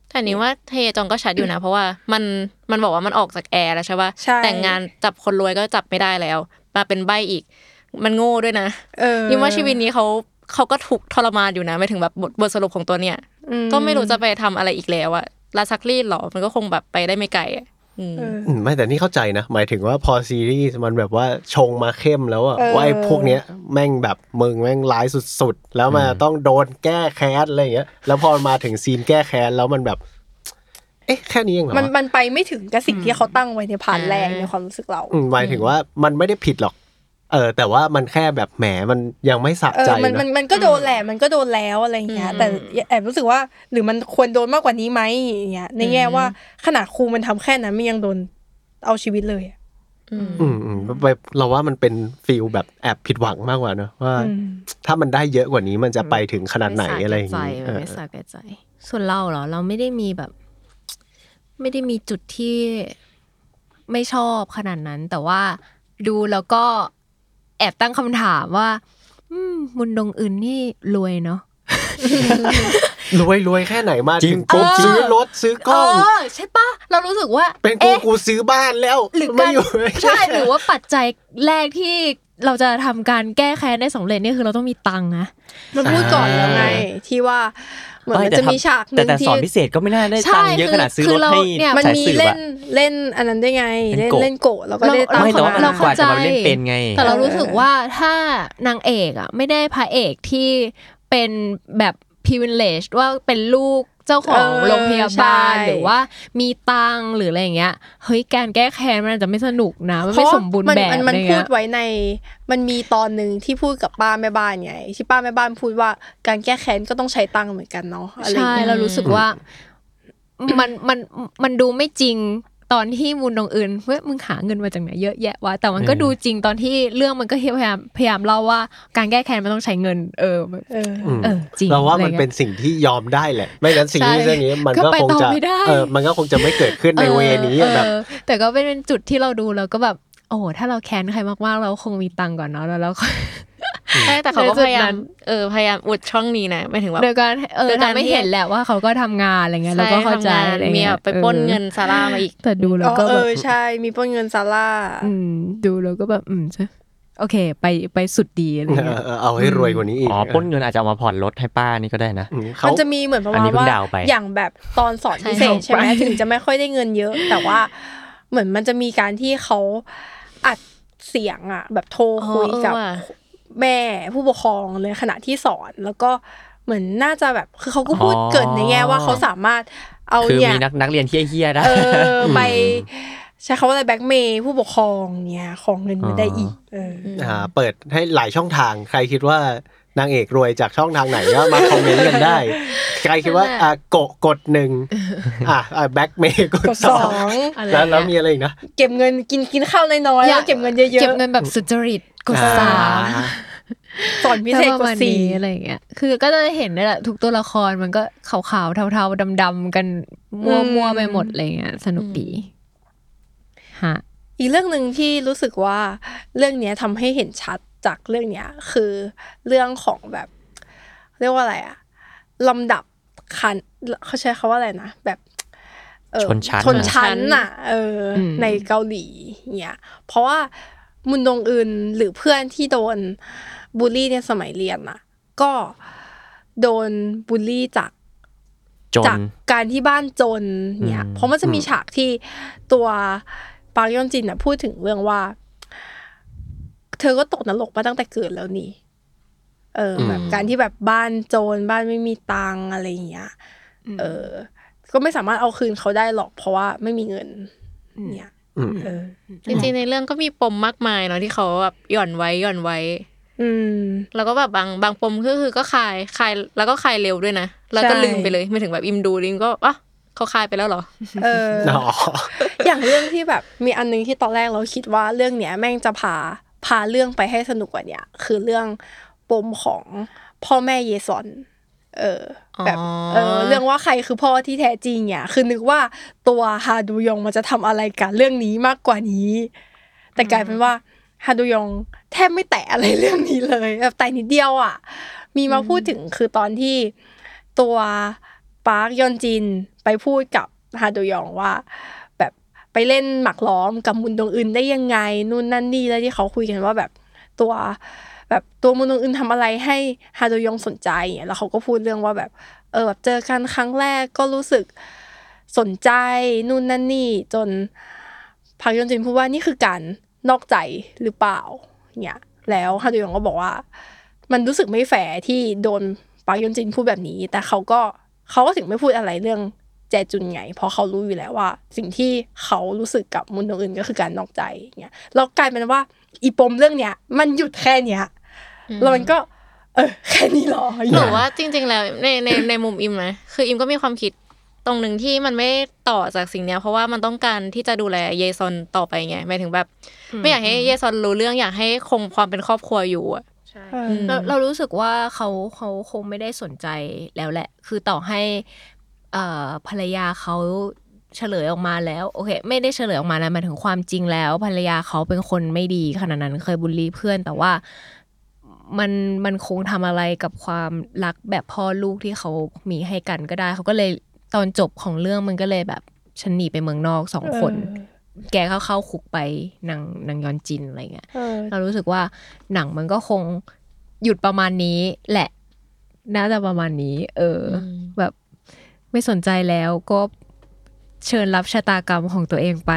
Speaker 5: แต่นี้ว่าเทจองก็ชัดอยู่นะ เพราะว่ามันมันบอกว่ามันออกจากแอร์แล้วใช่ป่ะ
Speaker 6: ใช่
Speaker 5: แต่งงานจับคนรวยก็จับไม่ได้แล้ว มาเป็นใบอีก มันโง่ด้วยนะ
Speaker 6: เออ
Speaker 5: นี่ว่าชีวิตนี้เขาเขาก็ถูกทรมานอยู่นะไม่ถึงแบบบทบทสรุปของตัวเนี่ย
Speaker 6: อื
Speaker 5: ก็ไม่รู้จะไปทำอะไรอีกแล้วอะลาซักรีดหรอมันก็คงแบบไปได้ไม่ไกลอะอืม
Speaker 6: เออ
Speaker 3: อืม ไม่แต่นี่เข้าใจนะ หมายถึงว่าพอซีรีส์มันแบบว่าชงมาเข้มแล้วอะ
Speaker 6: เออ
Speaker 3: ว่าไอ้พวกเนี้ยแม่งแบบมึงแม่งร้ายสุดๆ แล้วมันต้องโดนแก้แค้นอะไรอย่างเงี้ยแล้วพอมาถึงซีนแก้แค้นแล้วมันแบบ เอ๊ะแค่นี้เองเหรอ
Speaker 6: มัน
Speaker 3: วะ
Speaker 6: มันไปไม่ถึงกับสิ่งที่เขาตั้งไว้ใน part แรก
Speaker 5: อ่า
Speaker 6: ในความรู้สึกเรา
Speaker 3: อืมหมายถึงว่ามันไม่ได้ผิดหรอก เออแต่ว่ามันแค่แบบแหมมันยังไม่สะ
Speaker 6: เอ
Speaker 3: ใจ
Speaker 6: อมันมัน
Speaker 3: นะ
Speaker 6: มันก็โดนแหละมันก็โดนแล้วอะไรเงี้ย
Speaker 5: อืม
Speaker 6: แต่แอบรู้สึกว่าหรือมันควรโดนมากกว่านี้ไหมอย่างเงี้ยในแง่ว่าขนาดครูมันทำแค่นั้นมันยังโดนเอาชีวิตเลยอะ
Speaker 5: อืม
Speaker 3: อืมอืมไปเราว่ามันเป็นฟีลแบบแอบผิดหวังมากกว่าเนอะว่า
Speaker 6: อืม
Speaker 3: ถ้ามันได้เยอะกว่านี้มันจะไปถึงขนาดไหนอะไรอย่าง
Speaker 4: นี้
Speaker 3: งี้เออ
Speaker 4: ไม่สาแก่ใจ ส่วนเราเหรอ เราไม่ได้มีแบบ ไม่ได้มีจุดที่ไม่ชอบขนาดนั้น แต่ว่าดูแล้วก็ แอบตั้งคำถามว่าอืมมุนดงอื่นนี่รวยเนาะ
Speaker 3: รวยรวยแค่ไหนมา
Speaker 2: จริ
Speaker 3: ถึ
Speaker 2: ง
Speaker 3: งปุ๊บ
Speaker 4: เออ
Speaker 3: ซื้อรถซื้อกล้อง
Speaker 4: เออใช่ปะเรารู้สึกว่า
Speaker 3: เป็นกู
Speaker 4: เอ๊ะ
Speaker 3: กูซื้อบ้านแล้ว
Speaker 4: หรือ
Speaker 3: ไม่
Speaker 4: การ
Speaker 3: อยู่
Speaker 4: ใช่หรือว่าปัจจัยแรกที่เราจะทำการแก้แค้นได้สำเร็จนี่คือเราต้องมีตังค์นะ
Speaker 6: มันพูดก่อนแล้วไงที่ว่า เหมือนมันจะมีฉากห
Speaker 2: แต่
Speaker 6: นึ่ง
Speaker 2: แต่ส
Speaker 6: ที่
Speaker 2: อนพิเศษก็ไม่น่าได้
Speaker 4: ใช่
Speaker 2: ตังค์เยอะขนาดซื้อ
Speaker 4: คือ
Speaker 2: รถ
Speaker 4: เรา
Speaker 2: ให้
Speaker 4: เนี่ย
Speaker 6: มัน
Speaker 2: สาย
Speaker 6: มี
Speaker 2: สืบ
Speaker 6: เล่
Speaker 2: อะ
Speaker 6: นเล่นอันนั้นได้ไง
Speaker 2: เล่
Speaker 6: เล่
Speaker 2: น
Speaker 6: น
Speaker 2: โกะ
Speaker 6: เล่นโกะแล้วก็ได้ตัง
Speaker 2: ไม่
Speaker 6: ค์
Speaker 2: แต่ว่า
Speaker 6: เข้
Speaker 2: เรา
Speaker 6: ม
Speaker 2: กว่าจะมาเล่นเป็นไง
Speaker 4: แต่เรารู้สึกว่าถ้านางเอกอะไม่ได้พระเอกที่เป็นแบบ privilege ว่าเป็นลูก เจ้าของโรงพยาบาลหรือว่ามีตังค์หรืออะไรอย่างเงี้ยเฮ้ยการแก้แค้นมันอาจจะไม่สนุกนะมันไม่สมบูรณ์
Speaker 6: เพาะ
Speaker 4: แบบ
Speaker 6: มันมัน
Speaker 4: อะไร
Speaker 6: พู
Speaker 4: เงี้
Speaker 6: ด
Speaker 4: ย
Speaker 6: ไว้ในมันมีตอนหนึ่งที่พูดกับป้าแม่บ้านไงที่ป้าแม่บ้านพูดว่าการแก้แค้นก็ต้องใช้ตังค์เหมือนกันเนาะอะไรอย่า
Speaker 4: ใช่
Speaker 6: งเงี้ย
Speaker 4: เรารู้สึกว่ามันมันมันดูไม่จริง ตอนที่มูลตรงอื่นเฮ้ยมึงหาเงินมาจากไหนเยอะแยะวะแต่มันก็
Speaker 2: เออ
Speaker 4: ดูจริงตอนที่เรื่องมันก็พยายามพยายามเล่าว่าการแก้แค้นมันต้องใช้เงิน เออ
Speaker 6: เออ
Speaker 3: อืม
Speaker 4: เออจริง
Speaker 3: เราว่ามัน
Speaker 4: อะไรเงี้ย
Speaker 3: เป็นสิ่งที่ยอมได้แหละ ไม่งั้นสิ่งที่
Speaker 4: ใช่
Speaker 3: เรื่องนี้มัน
Speaker 4: ก็
Speaker 3: ก็
Speaker 4: ไป
Speaker 3: คง
Speaker 4: ต่อ
Speaker 3: จะ
Speaker 4: ไม่ได้
Speaker 3: เออมันก็คงจะไม่เกิดขึ้นในเวนี้
Speaker 4: เออ
Speaker 3: แบบ
Speaker 4: เออแต่ก็เป็นจุดที่เราดูแล้วก็แบบโอ้โหถ้าเราแค้นใครมากๆเราคงมีตังค์ก่อนเนาะแล้วเรา
Speaker 5: ใช่แต่เขาก็
Speaker 4: ในจุ
Speaker 5: พ
Speaker 4: ด
Speaker 5: ยายา
Speaker 4: นั้
Speaker 5: ม
Speaker 4: น
Speaker 5: เออพยายามอุดช่องนี้นะหมายถึงว่า
Speaker 4: โดยการเออ
Speaker 5: โดยการ
Speaker 4: ทำให้
Speaker 5: ที่
Speaker 4: เห็นแหละว่าเขาก็ทำงานอะไรเงี้ยเราก็เข้าใจ
Speaker 5: ช่ทำงน
Speaker 4: อะไร
Speaker 5: มี
Speaker 4: เงี้
Speaker 5: แบ
Speaker 4: ย
Speaker 5: บไปปล้น
Speaker 4: ออ
Speaker 5: เงินซาร่ามาอีก
Speaker 4: แต่ดูแล้ว
Speaker 6: อ๋อ
Speaker 4: ก็
Speaker 6: เอ
Speaker 4: แบบ
Speaker 6: อใช่มีปล้นเงินซาร่า
Speaker 4: อืมดูแล้วก็แบบอืมใช่โอเค ไปไปสุดดีอะไร
Speaker 3: เอ
Speaker 4: เงี้
Speaker 3: อยเออเอาให้รวยกว่านี้อีก
Speaker 2: อ๋อปล้นเงินอาจจะเอามาผ่อนรถให้ป้านี่ก็ได้นะ
Speaker 3: อืมเขา
Speaker 6: มันจะมีเหมือนประ
Speaker 2: อั
Speaker 6: มานณ
Speaker 2: นี้เพิ่ง
Speaker 6: ว่า
Speaker 2: เดาไป
Speaker 6: อย่างแบบตอนสอนพิเศษ
Speaker 4: ใช่
Speaker 6: ใช่ไหม
Speaker 4: ไป
Speaker 6: ถึงจะไม่ค่อยได้เงินเยอะ แต่ว่าเหมือนมันจะมีการที่เขาอัดเสียงอะ แบบโทรคุยกับ
Speaker 5: อ๋อเออว่ะ
Speaker 6: แม่ผู้ปกครองเลยขณะที่สอนแล้วก็เหมือนน่าจะแบบคือเขาก็พูด
Speaker 2: อ๋อ
Speaker 6: เกรินในแง่ว่าเขาสามารถเอา
Speaker 2: คือ
Speaker 6: เนี่ย
Speaker 2: มีนักนักเรียนเฮี้ยๆได้
Speaker 6: เออไปใช้คำว่าอะไรแบ็กเมย์ผู้ปกครองเนี่ยของเงินมาได้อีกเออ
Speaker 3: อ่าเปิดให้หลายช่องทางใครคิดว่า นางเอกรวยจากช่องทางไหนก็มาคอมเมนต์กันได้ ใครคิดว่าอะโกะกดหนึ่งอะแบ็กเมย์กด
Speaker 6: กด
Speaker 3: ส
Speaker 6: ส
Speaker 3: อ
Speaker 6: องง
Speaker 4: อะไร
Speaker 3: แล้วแล้วมี
Speaker 4: เงี้ย
Speaker 3: อะไรอีกนะ
Speaker 6: เก็บเงินกินกินข้าวน้อยๆแล้วเก็บเงินเยอะ
Speaker 4: เก็บเงินแบบสุจริตกด
Speaker 3: อ่า
Speaker 4: สาม
Speaker 6: ๆสอนพิเศษ
Speaker 4: ประ
Speaker 6: ก
Speaker 4: มา
Speaker 6: ด
Speaker 4: ณ
Speaker 6: สี่
Speaker 4: นี้อะไรอย่างเงี้ย คือก็จะเห็นได้แหละทุกตัวละครมันก็ขาวๆเทาๆดำๆกันมั่วๆไปหมดอะไรเงี้ยสนุกดีฮะ
Speaker 6: อีกเรื่องหนึ่งที่รู้สึกว่าเรื่องเนี้ยทำให้เห็นชัด จากเรื่องเนี้ยคือเรื่องของแบบ เรียกว่าอะไรอะลำดับคันเขาใช้คาว่าอะไรนะแบบเออ
Speaker 2: ชนชั้น
Speaker 6: ชนชั้นน่ะเอออ
Speaker 4: ม
Speaker 6: ในเกาหลีเนี่ยเพราะว่ามุนดงอื่นหรือเพื่อนที่โดนบูลลี่ในสมัยเรียนน่ะ ก็โดนบูลลี่จาก
Speaker 2: จน
Speaker 6: จากการที่บ้านจนเนี่ย
Speaker 2: อืม
Speaker 6: เพราะมันจะมีฉากที่ตัวปาร์คยอนจินน่ะพูดถึงเรื่องว่า เธอก็ตกนรกมาตั้งแต่เกิดแล้วนี่ เอออ
Speaker 3: ม
Speaker 6: แบบการที่แบบบ้านโจรบ้านไม่มีตังค์อะไรอย่างเงี้ย เออ ก็ไม่สามารถเอาคืนเขาได้หรอก เพราะว่าไม่มีเงิน เนี่ย
Speaker 3: อืม
Speaker 6: เออ
Speaker 5: จริงๆในเรื่องก็มีปมมากมายเนาะที่เขาแบบหย่อนไว้หย่อนไว้
Speaker 6: อืม
Speaker 5: แล้วก็แบบบางบางปมก็คือก็คลายคลายแล้วก็คลายเร็วด้วยนะแล้วก็
Speaker 6: ใช่
Speaker 5: ลืมไปเลยไม่ถึงแบบอิมดูลิมก็อะเขาคลายไปแล้วเหรอ
Speaker 6: เออ
Speaker 3: อ๋อ
Speaker 6: อย่างเรื่องที่แบบมีอันนึงที่ตอนแรกเราคิดว่าเรื่องเนี้ยแม่งจะพา พาเรื่องไปให้สนุกกว่าเนี้ยคือเรื่องปมของพ่อแม่เยซอนเออแบบ
Speaker 5: อ๋อ
Speaker 6: เออเรื่องว่าใครคือพ่อที่แท้จริงเนี่ยคือนึกว่าตัวฮาดูยองมันจะทำอะไรกับเรื่องนี้มากกว่านี้ แต่กลายเป็นว่าฮาดูยองแทบไม่แตะอะไรเรื่องนี้เลยแบบแต่นิดเดียวอะ มีมาพูดถึงคือตอนที่ตัวปาร์คยอนจินไปพูดกับฮาดูยองว่าแบบ ไปเล่นหมักล้อมกับมุนดงอื่นได้ยังไงนู่นนั่นนี่แล้วที่เขาคุยกันว่าแบบตัวแบบตัวมุนดงอึนทำอะไรให้ฮาโดยองสนใจอย่างเงี้ยแล้วเขาก็พูดเรื่องว่าแบบเออแบบเจอกันครั้งแรกก็รู้สึกสนใจนู่นนั่นนี่จนพักยอนจินพูดว่านี่คือการนอกใจหรือเปล่าเนี่ยแล้วฮาโดยองก็บอกว่า มันรู้สึกไม่แฟร์ที่โดนปาร์คยอนจินพูดแบบนี้ แต่เขาก็เขาก็ถึงไม่พูดอะไรเรื่อง แจจุนไง เพราะเขารู้อยู่แล้วว่า สิ่งที่เขารู้สึกกับมุนดงอื่นก็คือการนอกใจอย่างเงี้ยแล้วกลายเป็นว่า อีปมเรื่องเนี้ย มันหยุดแค่เนี้ยแล้วมันก็ เออแค่นี้เหรอ
Speaker 5: หนูว่าจริง ๆ แล้วในในในมุมอิมนะคืออิมก็มีความคิดตรงหนึ่งที่มันไม่ต่อจากสิ่งเนี้ยเพราะว่ามันต้องการที่จะดูแลเยซอนต่อไปไงหมายถึงแบบ ไม่อยากให้เยซอนรู้เรื่องอยากให้คงความเป็นครอบครัวอยู่อะ
Speaker 6: เออ
Speaker 4: เราเรารู้สึกว่าเขาเขาคงไม่ได้สนใจแล้วแหละ คือต่อให้เอ่อ ภรรยาเขาเฉลยออกมาแล้วโอเค ไม่ได้เฉลยออกมานะหมายถึงความจริงแล้ว ภรรยาเขาเป็นคนไม่ดีขนาดนั้นเคยบูลลี่เพื่อน แต่ว่ามันมันคงทำอะไรกับความรักแบบพ่อลูกที่เขามีให้กันก็ได้ เขาก็เลยตอนจบของเรื่องมันก็เลยแบบฉันหนีไปเมืองนอกสองคน แกเข้าเข้าคุกไปนางนางยอนจินอะไรเงี้ย
Speaker 6: เออ
Speaker 4: เรารู้สึกว่าหนังมันก็คงหยุดประมาณนี้แหละ น่าจะประมาณนี้ เอออ
Speaker 5: ม
Speaker 4: แบบ ไม่สนใจแล้วก็เชิญรับชะตากรรมของตัวเองไป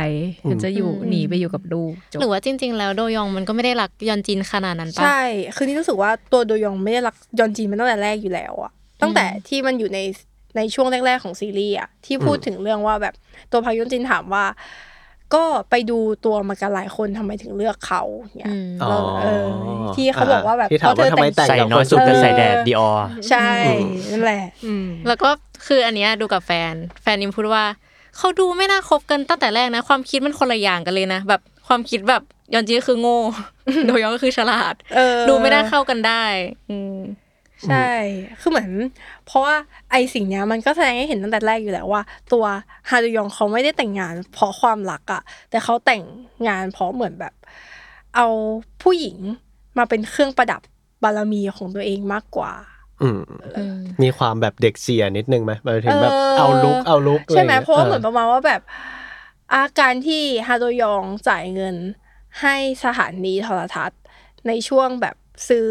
Speaker 4: ฉันจะอยู่หนีไปอยู่กับลูกจบ
Speaker 5: หรือว่าจริง ๆ แล้วโดยองมันก็ไม่ได้รักยอนจินขนาดนั้นปะ
Speaker 6: ใช่ คือนี่รู้สึกว่าตัวโดยองไม่ได้รักยอนจีนมันตั้งแต่แรกอยู่แล้วอะตั้งแต่ที่มันอยู่ในในช่วงแรก ๆ ของซีรีส์อะที่พูดถึงเรื่องว่าแบบตัวพากยอนจินถามว่า ก็ไปดูตัวมากันหลายคนทำไมถึงเลือกเขาเนี่ย
Speaker 5: อืม
Speaker 6: แล้วเออที่เขาบอกว่าแบบ
Speaker 3: ที่ถามว่าทำไมแต่ง
Speaker 2: ใส่
Speaker 3: กับ
Speaker 2: น้อย
Speaker 3: ค
Speaker 2: สุดก็
Speaker 3: อื่
Speaker 2: ใส่แดดดีออ
Speaker 6: ใช่นั่นแหละ
Speaker 4: อืม
Speaker 5: แล้วก็คืออันเนี้ยดูกับแฟน แฟนอิมพูดว่าเขาดูไม่น่าคบกันตั้งแต่แรกนะ ความคิดมันคนละอย่างกันเลยนะ แบบความคิดแบบยอนจีก็คือโง่ โดยองก็คือฉลาด
Speaker 6: เออ
Speaker 5: ดูไม่น่าเข้ากันได้ อืม
Speaker 6: ใช่ คือเหมือน เพราะว่าไอสิ่งเนี้ยมันก็แสดงให้เห็นตั้งแต่แรกอยู่แล้วว่า ตัวฮารุยองเขาไม่ได้แต่งงาน เพราะความรักอะแต่เขาแต่งงานเพราะเหมือนแบบ เอาผู้หญิงมาเป็นเครื่องประดับบารมีของตัวเองมากกว่า
Speaker 3: อืมมีความแบบเด็กเสียนิดนึงไหมหมายถึงแบบ
Speaker 6: เออ
Speaker 3: เอาลุกเอาลุก
Speaker 6: ใช่ไหม
Speaker 3: องี้ย
Speaker 6: เพราะว่าเหมือนประมาณว่าแบบอาการที่ฮาโดยองจ่ายเงินให้สถานีโทรทัศน์ ในช่วงแบบซื้อ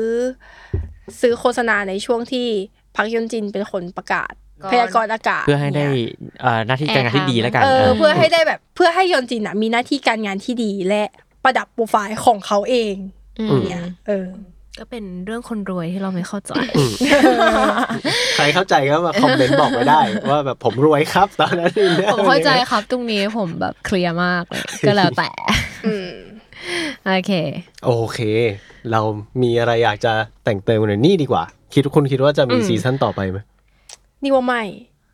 Speaker 6: ซื้อโฆษณาในช่วงที่พักยอนจินเป็นคนประกาศ
Speaker 5: ก่อน
Speaker 6: พยากรณ์อากาศ
Speaker 2: เพื่อให้ได้
Speaker 6: นี่ย
Speaker 2: เอ่อหน้าที่การงานที่ดีแล้วกัน
Speaker 6: เออ
Speaker 2: เออ
Speaker 6: เพื่อให้ได้แบบเพื่อให้ยอนจินอะมีหน้าที่การงานที่ดีและประดับโปรไฟล์ของเขาเอง
Speaker 5: อืม
Speaker 6: เนี่ยเออ
Speaker 4: ก็เป็นเรื่องคนรวยที่เราไม่เข้าใจ
Speaker 3: ใครเข้าใจก็มาคอมเมนต์บอกไว้ได้ ว่าแบบผมรวยครับตอนนั้นนี่ย
Speaker 4: ผมเข้าใจครับตรงนี้ผมแบบเคลียร์มากเลยก็แล้วแต่
Speaker 6: อืม
Speaker 4: โอเค
Speaker 3: โอเค เรามีอะไรอยากจะแต่งเติมหน่อยนี่ดีกว่า คิดคุณคิดว่าจะมี
Speaker 4: อืม
Speaker 3: ซีซั่นต่อไปไหม
Speaker 6: นี่ว่าไม่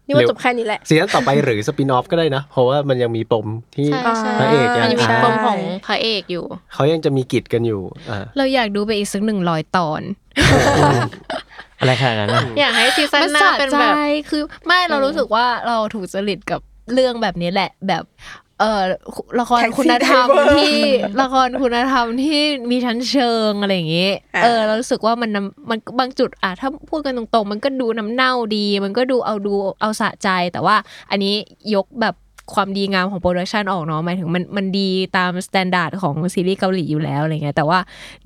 Speaker 6: นี่ว่า
Speaker 3: เร็ว
Speaker 6: จบแค่นี้แหละ
Speaker 3: ซีซั่นต่อไปหรือ spin-off ก็ได้นะ เพราะว่ามันยังมีปมที่
Speaker 5: ใช่ใช่
Speaker 3: พระเอกยัง
Speaker 5: มันยังมี
Speaker 3: อ่า
Speaker 5: ปมของพระเอกอยู่
Speaker 3: เขายังจะมีกิจกันอยู่อ่า
Speaker 4: เราอยากดูไปอีกสักหนึ่งร้อยตอน
Speaker 2: อะไรขนาดนั้นน่ะ
Speaker 5: อยากให้ซีซั่น
Speaker 4: มัน
Speaker 5: หน้า
Speaker 4: สะ
Speaker 5: เป็น
Speaker 4: ใจ
Speaker 5: แบบ
Speaker 4: คือไม่เรารู้สึกว่าเราถูกจริตกับเรื่องแบบนี้แหละ แบบ เออละคร
Speaker 6: Taxi
Speaker 4: คุณธรรม
Speaker 6: Driver
Speaker 4: ที่ละครคุณธรรมที่มีชั้นเชิงอะไรอย่างงี้
Speaker 6: อะ
Speaker 4: เออเรารู้สึกว่ามันน้ำมันบางจุดอะถ้าพูดกันตรงๆ มันก็ดูน้ำเน่าดี มันก็ดูเอาดูเอาสะใจ แต่ว่าอันนี้ยกแบบความดีงามของ production ออกเนาะหมายถึงมันมันดีตาม standard ของซีรีส์เกาหลีอยู่แล้วอะไรเงี้ยแต่ว่า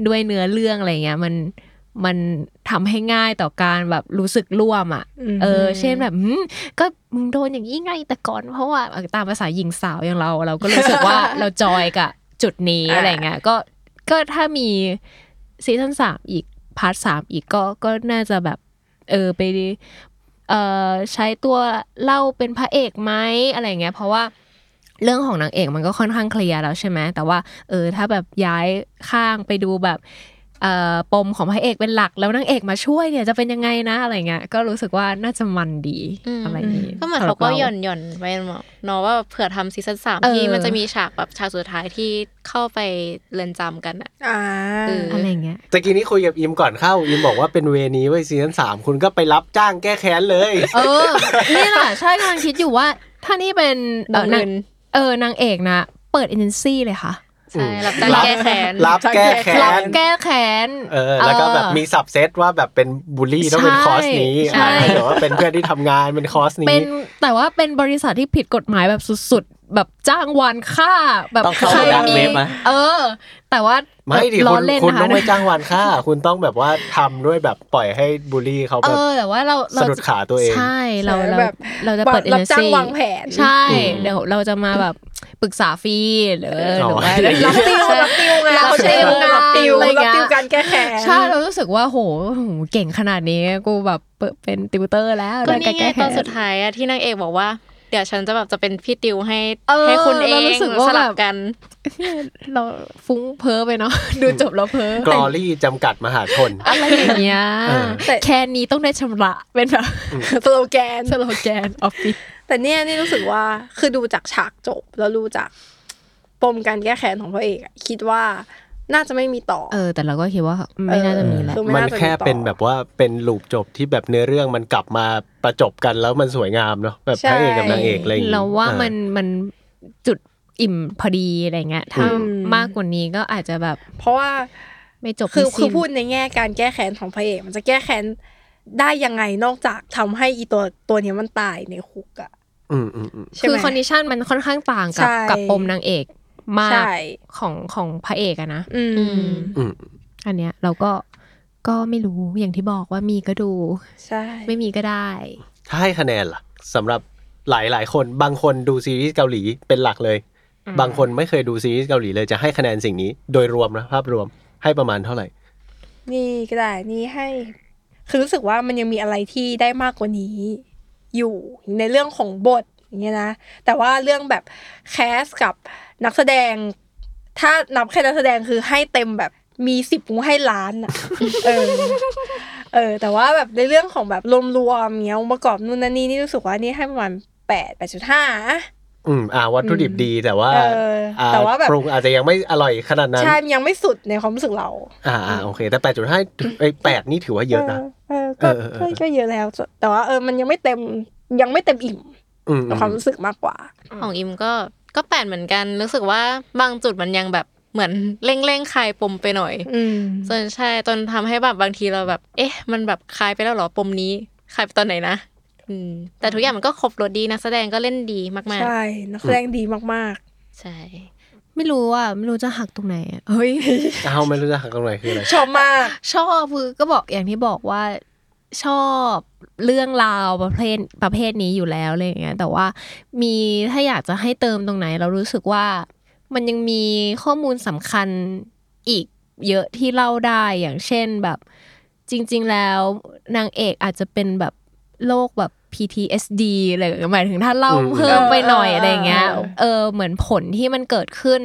Speaker 4: ด้วยเนื้อเรื่องอะไรเงี้ยมัน มันทำให้ง่ายต่อการแบบรู้สึกร่วมอะ เออ เช่นแบบหืมก็มึงโดนอย่างนี้ไงแต่ก่อนเพราะว่าเออตามภาษาหญิงสาวอย่างเรา เราก็รู้สึกว่าเรา enjoy กับจุดนี้
Speaker 6: อ่า
Speaker 4: อะไรเงี้ยก็ก็ถ้ามีซีซั่นสามอีก part สามอีกก็ก็น่าจะแบบ เออไปเอ่อใช้ตัวเล่าเป็นพระเอกไหมอะไรเงี้ยเพราะว่าเรื่องของนางเอกมันก็ค่อนข้างเคลียร์แล้วใช่ไหมแต่ว่า เออถ้าแบบย้ายข้างไปดูแบบเอ่อ ปมของพระเอกเป็นหลักแล้วนางเอกมาช่วยเนี่ยจะเป็นยังไงนะอะไรเงี้ยก็รู้สึกว่าน่าจะมันดี
Speaker 5: อืม
Speaker 4: อะไรอย่างงี้
Speaker 5: ก็เหมือน
Speaker 4: สำ
Speaker 5: เขาก็
Speaker 4: บร
Speaker 5: หย่อนหย่อนๆไว้เนาะว่าเผื่อทำซีซั่นสาม
Speaker 4: เออ
Speaker 5: ที่มันจะมีฉากแบบฉากสุดท้ายที่เข้าไปเรือนจำกันอะ
Speaker 6: อ่า
Speaker 5: เออ
Speaker 4: อะไรเงี้ย
Speaker 3: ตะกี้นี้คุยกับอิมก่อนเข้าอิมบอกว่าเป็นเวนี้ไว้ยซีซั่นสามคุณก็ไปรับจ้างแก้แค้นเลย
Speaker 4: เออนี่แหละใช่กำลังคิดอยู่ว่าถ้านี่เป็นเออนาง
Speaker 5: เงิน
Speaker 4: เออนางเอกนะ เปิดเอเจนซี่เลยค่ะ
Speaker 5: ใช่รับจ้างแก้แค้น
Speaker 3: รับแก้แค้
Speaker 4: รับ
Speaker 3: น
Speaker 4: แก้แค้น
Speaker 3: เออแล้วก็แบบมีสับเซตว่าแบบเป็นบูลลี่ต้องเป็น
Speaker 4: ใช่
Speaker 3: คอร์สนี้
Speaker 4: ใช่
Speaker 3: อ่าหรือว่าเป็นเพื่อนที่ทำงานเป็นคอร์ส
Speaker 4: เป็
Speaker 3: นี้
Speaker 4: นแต่ว่าเป็นบริษัทที่ผิดกฎหมายแบบสุดๆ แบบจ้างวานฆ่าแบบ
Speaker 2: ต้องเข้า
Speaker 4: ใคร
Speaker 2: ดัก
Speaker 4: มี
Speaker 2: เว็บนะ
Speaker 4: เออ แต่ว่า
Speaker 3: ไม่ดิ
Speaker 4: ล้
Speaker 3: คุ
Speaker 4: อ
Speaker 3: ณ
Speaker 4: เล่น
Speaker 3: คุณ
Speaker 4: นะคะ
Speaker 3: ต้องไม่จ้างวันค่า คุณต้องแบบว่าทำด้วยแบบปล่อยให้บูลลี่เขา
Speaker 4: เอ
Speaker 3: แบบ
Speaker 4: อแต่ว่าเราเรา
Speaker 3: สะดุดขาตัวเอง
Speaker 4: ใช่เราเรา
Speaker 6: แบบ
Speaker 4: เราจะเปิดเอ
Speaker 6: รั
Speaker 4: เจ
Speaker 6: บ
Speaker 4: น
Speaker 6: จ้าง
Speaker 4: ซี่
Speaker 6: วางแผน
Speaker 4: ใช่
Speaker 3: อืม
Speaker 4: เดี๋ยวเราจะมาแบบ ปรึกษาฟรีหรือหรือว่า
Speaker 3: อ๋อ
Speaker 6: รับติวรับติวไง
Speaker 4: รับ
Speaker 6: เขาใช้
Speaker 4: ติว
Speaker 6: รับติว
Speaker 4: อะไร
Speaker 6: รับ
Speaker 4: เงี้ย
Speaker 6: ติวการแก้แค้น
Speaker 4: ใช่เรารู้สึกว่าโหโหเก่งขนาดนี้กูแบบเปิดเป็นติวเตอร์แล้ว
Speaker 5: ก็
Speaker 4: ด้
Speaker 5: นี่ไง
Speaker 4: แก้
Speaker 5: ตอนสุดท้ายอะที่นางเอกบอกว่าเดี๋ยวฉันจะแบบจะเป็นพี่ติวให้
Speaker 4: เออ
Speaker 5: ให้คุณเอ
Speaker 4: เรา
Speaker 5: ง
Speaker 4: รู้สึกว่า
Speaker 5: สลับ
Speaker 4: แบบ
Speaker 5: กัน
Speaker 4: เราฟุ้งเพ้อไปเนาะดูจบแล้วเพ้อก
Speaker 3: ลอรี่จำกัดมหาชน
Speaker 4: อะไรอย่างเงี้ย
Speaker 3: เออ
Speaker 4: แต่แค่นี้ต้องได้ชำระเป็นแบบ
Speaker 6: สโลแกน
Speaker 4: สโลแกนออฟฟิศ
Speaker 6: แต่เนี่ยนี่รู้สึกว่าคือดูจากฉากจบแล้วดูจากปมการแก้แค้นของพระเอกอะคิดว่าน่าจะไม่มีต่อ
Speaker 4: เออ แต่เราก็คิดว่าไม่น่าจะมีแหละ
Speaker 6: เออ
Speaker 3: มันแค่เป็นแบบว่าเป็นลูปจบที่แบบเนื้อเรื่องมันกลับมาประจบกันแล้วมันสวยงามเนาะแบบพระเอกกับนางเอกอะไรอย่างงี้
Speaker 4: เราว่า
Speaker 3: อ่
Speaker 4: มันมันจุดอิ่มพอดีอะไรเงี้ยถ้า
Speaker 6: อืม
Speaker 4: มากกว่านี้ก็อาจจะแบบ
Speaker 6: เพราะว่า
Speaker 4: ไม่จบ
Speaker 6: คือ
Speaker 4: ไม่
Speaker 6: คือ
Speaker 4: สิ้น
Speaker 6: พูดในแง่การแก้แค้นของพระเอกมันจะแก้แค้นได้ยังไงนอกจากทำให้อีตัวตัวเนี้ยมันตายในคุกอะ
Speaker 3: อืมอืมอืม
Speaker 6: ใช่
Speaker 4: คือ
Speaker 6: ไหม
Speaker 4: คอนดิชันมันค่อนข้างต่างกับ
Speaker 6: ใช่
Speaker 4: กับปมนางเอกมาก
Speaker 6: ใช่
Speaker 4: ของของพระเอกอะนะ
Speaker 6: อืม
Speaker 3: อืม
Speaker 4: อันเนี้ยเราก็ก็ไม่รู้อย่างที่บอกว่ามีก็ดู
Speaker 6: ใช่
Speaker 4: ไม่มีก็ได้
Speaker 3: ถ้าให้คะแนนล่ะสำหรับหลายหลายๆคนบางคนดูซีรีส์เกาหลีเป็นหลักเลย บางคนไม่เคยดูซีรีส์เกาหลีเลยจะให้คะแนนสิ่งนี้ โดยรวมนะภาพรวมให้ประมาณเท่าไหร่
Speaker 6: นี่ก็ได้นี่ให้ คือรู้สึกว่ามันยังมีอะไรที่ได้มากกว่านี้ อยู่ในเรื่องของบทอย่างเงี้ยนะ แต่ว่าเรื่องแบบแคสกับนักแสดง ถ้านับแค่นักแสดงคือให้เต็มแบบมีสิบกูให้ล้านอะเออเออ แต่ว่าแบบในเรื่องของแบบรวมๆเงี้ยองค์ประกอบนู่นนั่นนี่นี่รู้สึกว่านี่ให้ประมาณแปดแปดจุดห้า
Speaker 3: อืมอ่าวัตถุดิบดีแต่ว่า
Speaker 6: เออแต่ว่าแบบ
Speaker 3: ปรุงอาจจะยังไม่อร่อยขนาดนั้น
Speaker 6: ใช่มันยังไม่สุดในความรู้สึกเรา
Speaker 3: อ่าอ่าโอเค แต่แปดจุดห้าไอ้แปดนี่ถือว่าเยอะนะ
Speaker 6: เออเออก็
Speaker 3: เออเออ
Speaker 6: ก็ก็เยอะแล้ว แต่ว่าเออมันยังไม่เต็มยังไม่เต็มอิ่ม
Speaker 3: อืม
Speaker 6: ในความรู้สึกมากกว่า
Speaker 5: ของอิมก็ก็แปดเหมือนกันรู้สึกว่าบางจุดมันยังแบบเหมือนเร่งเร่งๆคลายปมไปหน่อย
Speaker 6: อืม
Speaker 5: จนใช่จนทำให้แบบบางทีเราแบบ เอ๊ะ มันแบบคลายไปแล้วเหรอปมนี้คลายไปตอนไหนนะ อืมแต่ทุกอย่างมันก็ครบรถดีนักแสดงก็เล่นดีมาก
Speaker 6: ใช่นักแสดงดีมาก
Speaker 5: ๆ ใช่
Speaker 4: ไม่รู้อะไม่รู้จะหักตรงไหนอะเฮ้ย
Speaker 3: เอาไม่รู้จะหักตรงไหนคืออะไร
Speaker 6: ๆชอบมาก
Speaker 4: ชอบคือก็บอกอย่างที่บอกว่าชอบเรื่องราวประเภทประเภทนี้อยู่แล้วอะไรอย่างเงี้ยแต่ว่ามีถ้าอยากจะให้เติมตรงไหน เรารู้สึกว่ามันยังมีข้อมูลสำคัญอีกเยอะที่เล่าได้อย่างเช่นแบบ จริง ๆ แล้วนางเอกอาจจะเป็นแบบ โรคแบบ PTSD อะไรอย่างเงี้ยหมายถึงถ้าเล่า
Speaker 3: อืม
Speaker 4: เพิ่มไปหน่อย
Speaker 6: เอออ
Speaker 4: อะไรอย่างเงี้ย
Speaker 6: เออ
Speaker 4: เออเหมือนผลที่มันเกิดขึ้น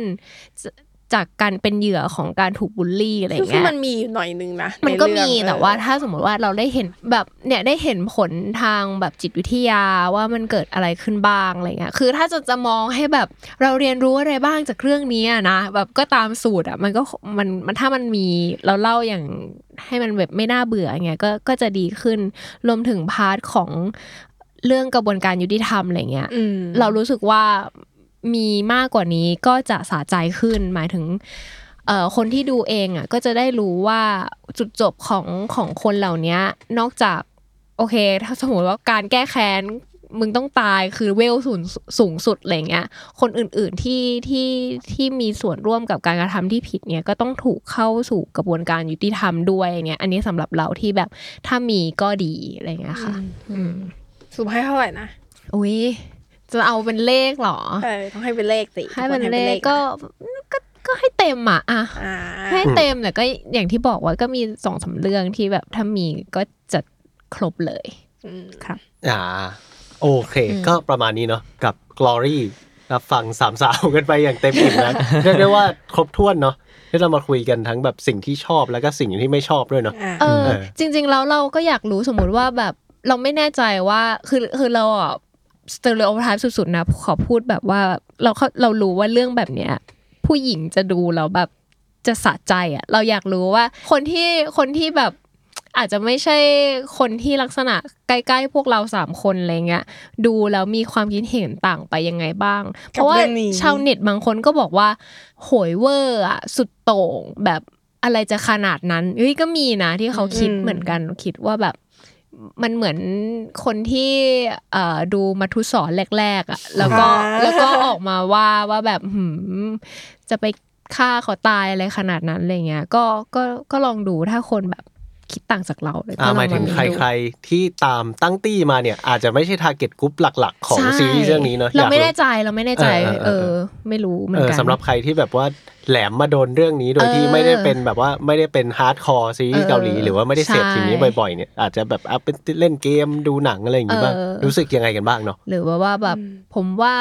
Speaker 4: จจากการเป็นเหยื่อของการถูกบูลลี่อะไรอย่าง
Speaker 6: ซึ่ง
Speaker 4: เงี้ย
Speaker 6: มันมีอยู่หน่อยนึงนะ
Speaker 4: มันก็
Speaker 6: ในเรื่
Speaker 4: มี
Speaker 6: อง
Speaker 4: แต่
Speaker 6: เออ
Speaker 4: ว่าถ้าสมมติว่าเราได้เห็นแบบเนี่ยได้เห็นผลทางแบบจิตวิทยาว่ามันเกิดอะไรขึ้นบ้างอะไรเงี้ยคือถ้าจะจะมองให้แบบเราเรียนรู้อะไรบ้างจากเรื่องนี้อะนะแบบก็ตามสูตรอะมันก็มันมันถ้ามันมีเราเล่าอย่างให้มันแบบไม่น่าเบื่ออย่างเงี้ยก็ก็จะดีขึ้นรวมถึงพาร์ทของเรื่องกระบวนการยุติธรรมอะไรเงี้ย
Speaker 6: อืม
Speaker 4: เรารู้สึกว่า มีมากกว่านี้ก็จะสะใจขึ้น หมายถึงเอ่อคนที่ดูเองอะก็จะได้รู้ว่าจุดจบของของคนเหล่านี้นอกจากโอเค ถ้าสมมติว่าการแก้แค้นมึงต้องตายคือเวลสูงสูงสุดอะไรเงี้ย คนอื่นๆที่ที่ที่มีส่วนร่วมกับการกระทำที่ผิดเนี่ยก็ต้องถูกเข้าสู่กระบวนการยุติธรรมด้วยเงี้ย อันนี้สำหรับเราที่แบบถ้ามีก็ดีอะไรเงี้ยค่ะอืม
Speaker 6: สูมให้เท่าไหร่นะ
Speaker 4: อุ้ย จะเอาเป็นเลขเหรอ
Speaker 6: เออต้องให้เป็นเลขสิ
Speaker 4: ให้เป็น
Speaker 6: ทุ
Speaker 4: เลข
Speaker 6: นะ
Speaker 4: ก็ก็ก็ให้เต็มอะอะ
Speaker 6: อ่า
Speaker 4: ให้เต็มแต่ก็อย่างที่บอกว่าก็มีสองสามเรื่องที่แบบถ้ามีก็จะครบเลย
Speaker 6: อืม
Speaker 4: ครับ
Speaker 3: อ่า โอเค ก็ประมาณนี้เนาะกับ Glory รับฟังสามสาวกันไปอย่างเต็มอิ่มแล้วเรียกได้ว่าครบถ้วนเนาะที่เรามาคุยกันทั้งแบบสิ่งที่ชอบแล้วก็สิ่งที่ไม่ชอบด้วยเนาะ
Speaker 6: อ่า
Speaker 4: เออ
Speaker 3: เออ
Speaker 4: จริง ๆ แล้วเราก็อยากรู้สมมุติว่าแบบเราไม่แน่ใจว่าคือคือเราอะ stereotype สุดๆนะ ขอพูดแบบว่าเราเข้าเรารู้ว่าเรื่องแบบเนี้ย ผู้หญิงจะดูแล้วแบบจะสะใจอะเราอยากรู้ว่าคนที่คนที่แบบอาจจะไม่ใช่คนที่ลักษณะใกล้ๆพวกเราสามคนอะไรเงี้ยดูแล้วมีความคิดเห็นต่างไปยังไงบ้าง เพราะว่า
Speaker 6: กับเรื่องนี้
Speaker 4: ชาวเน็ตบางคนก็บอกว่าโหยเวอร์อะสุดโต่งแบบอะไรจะขนาดนั้นเฮ้ยก็มีนะที่เขาคิด
Speaker 6: อืม
Speaker 4: เหมือนกันคิดว่าแบบ มันเหมือนคนที่เอ่อดูมัทุสอนแรกๆอะแล้วก็แล้วก็ออกมาว่าว่าแบบหืมจะไปฆ่าเขาตายอะไรขนาดนั้นอะไรเงี้ยก็ก็ก็ลองดูถ้าคนแบบคิดต่างจากเราเลย
Speaker 3: อ่า
Speaker 4: ก็ลอง
Speaker 3: หมายถึง
Speaker 4: ดู
Speaker 3: ใครๆที่ตามตั้งตี้มาเนี่ย อาจจะไม่ใช่ target group หลัก ๆ ของ
Speaker 4: ใช่
Speaker 3: ซีรีส์เรื่องนี้เนอะ
Speaker 4: เราไม่
Speaker 3: อยก
Speaker 4: แน่ใจเราไม่แน่ใจ
Speaker 3: เออเอ
Speaker 4: เอ
Speaker 3: อเอ
Speaker 4: อ
Speaker 3: อ
Speaker 4: ไม่รู้เหมือ
Speaker 3: เอนอ
Speaker 4: กัน
Speaker 3: สำหรับใครที่แบบว่า แหลมมาโดนเรื่องนี้โดยที่
Speaker 4: เออ
Speaker 3: ไม่ได้เป็นแบบว่าไม่ได้เป็น hardcore ซีรีส์
Speaker 4: เออ
Speaker 3: เกาหลี หรือว่าไม่ได้เสพ
Speaker 4: ใช่
Speaker 3: สิ่งนี้บ่อยๆเนี่ยอาจจะแบบเอาเป็นเล่นเกมดูหนังอะไรอย่างงี้บ้าง
Speaker 4: เออ
Speaker 3: รู้สึกยังไงกันบ้างเนาะ
Speaker 4: หรือว่าว่าแบบผมว่า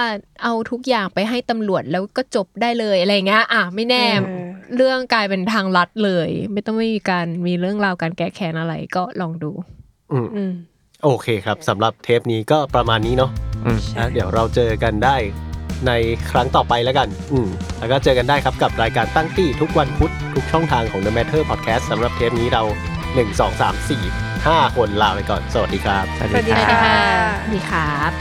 Speaker 4: เอาทุกอย่างไปให้ตำรวจแล้วก็จบได้เลยอะไรเงี้ยอะไม่แน่
Speaker 6: เออ
Speaker 4: เรื่องกลายเป็นทางลัดเลย ไม่ต้องไม่มีการมีเรื่องราวการแก้แค้นอะไรก็ลองดู
Speaker 3: อืม
Speaker 6: อืม
Speaker 3: โอเคครับสำหรับเทปนี้ก็ประมาณนี้เนาะ
Speaker 2: อืม
Speaker 3: แล้วเดี๋ยวเราเจอกันได้ ในครั้งต่อไปแล้วกัน อืมแล้วก็เจอกันได้ครับกับรายการตั้งตี้ทุกวันพุธทุกช่องทางของ The Matter Podcast สำหรับเทปนี้เรา 1 2 3 4 5 คนลาไปก่อน สวัสดีครับ
Speaker 2: สวัส
Speaker 6: สวัส
Speaker 2: ดี
Speaker 6: ดี
Speaker 2: ครับ
Speaker 6: ค่ะ
Speaker 4: ดีครับ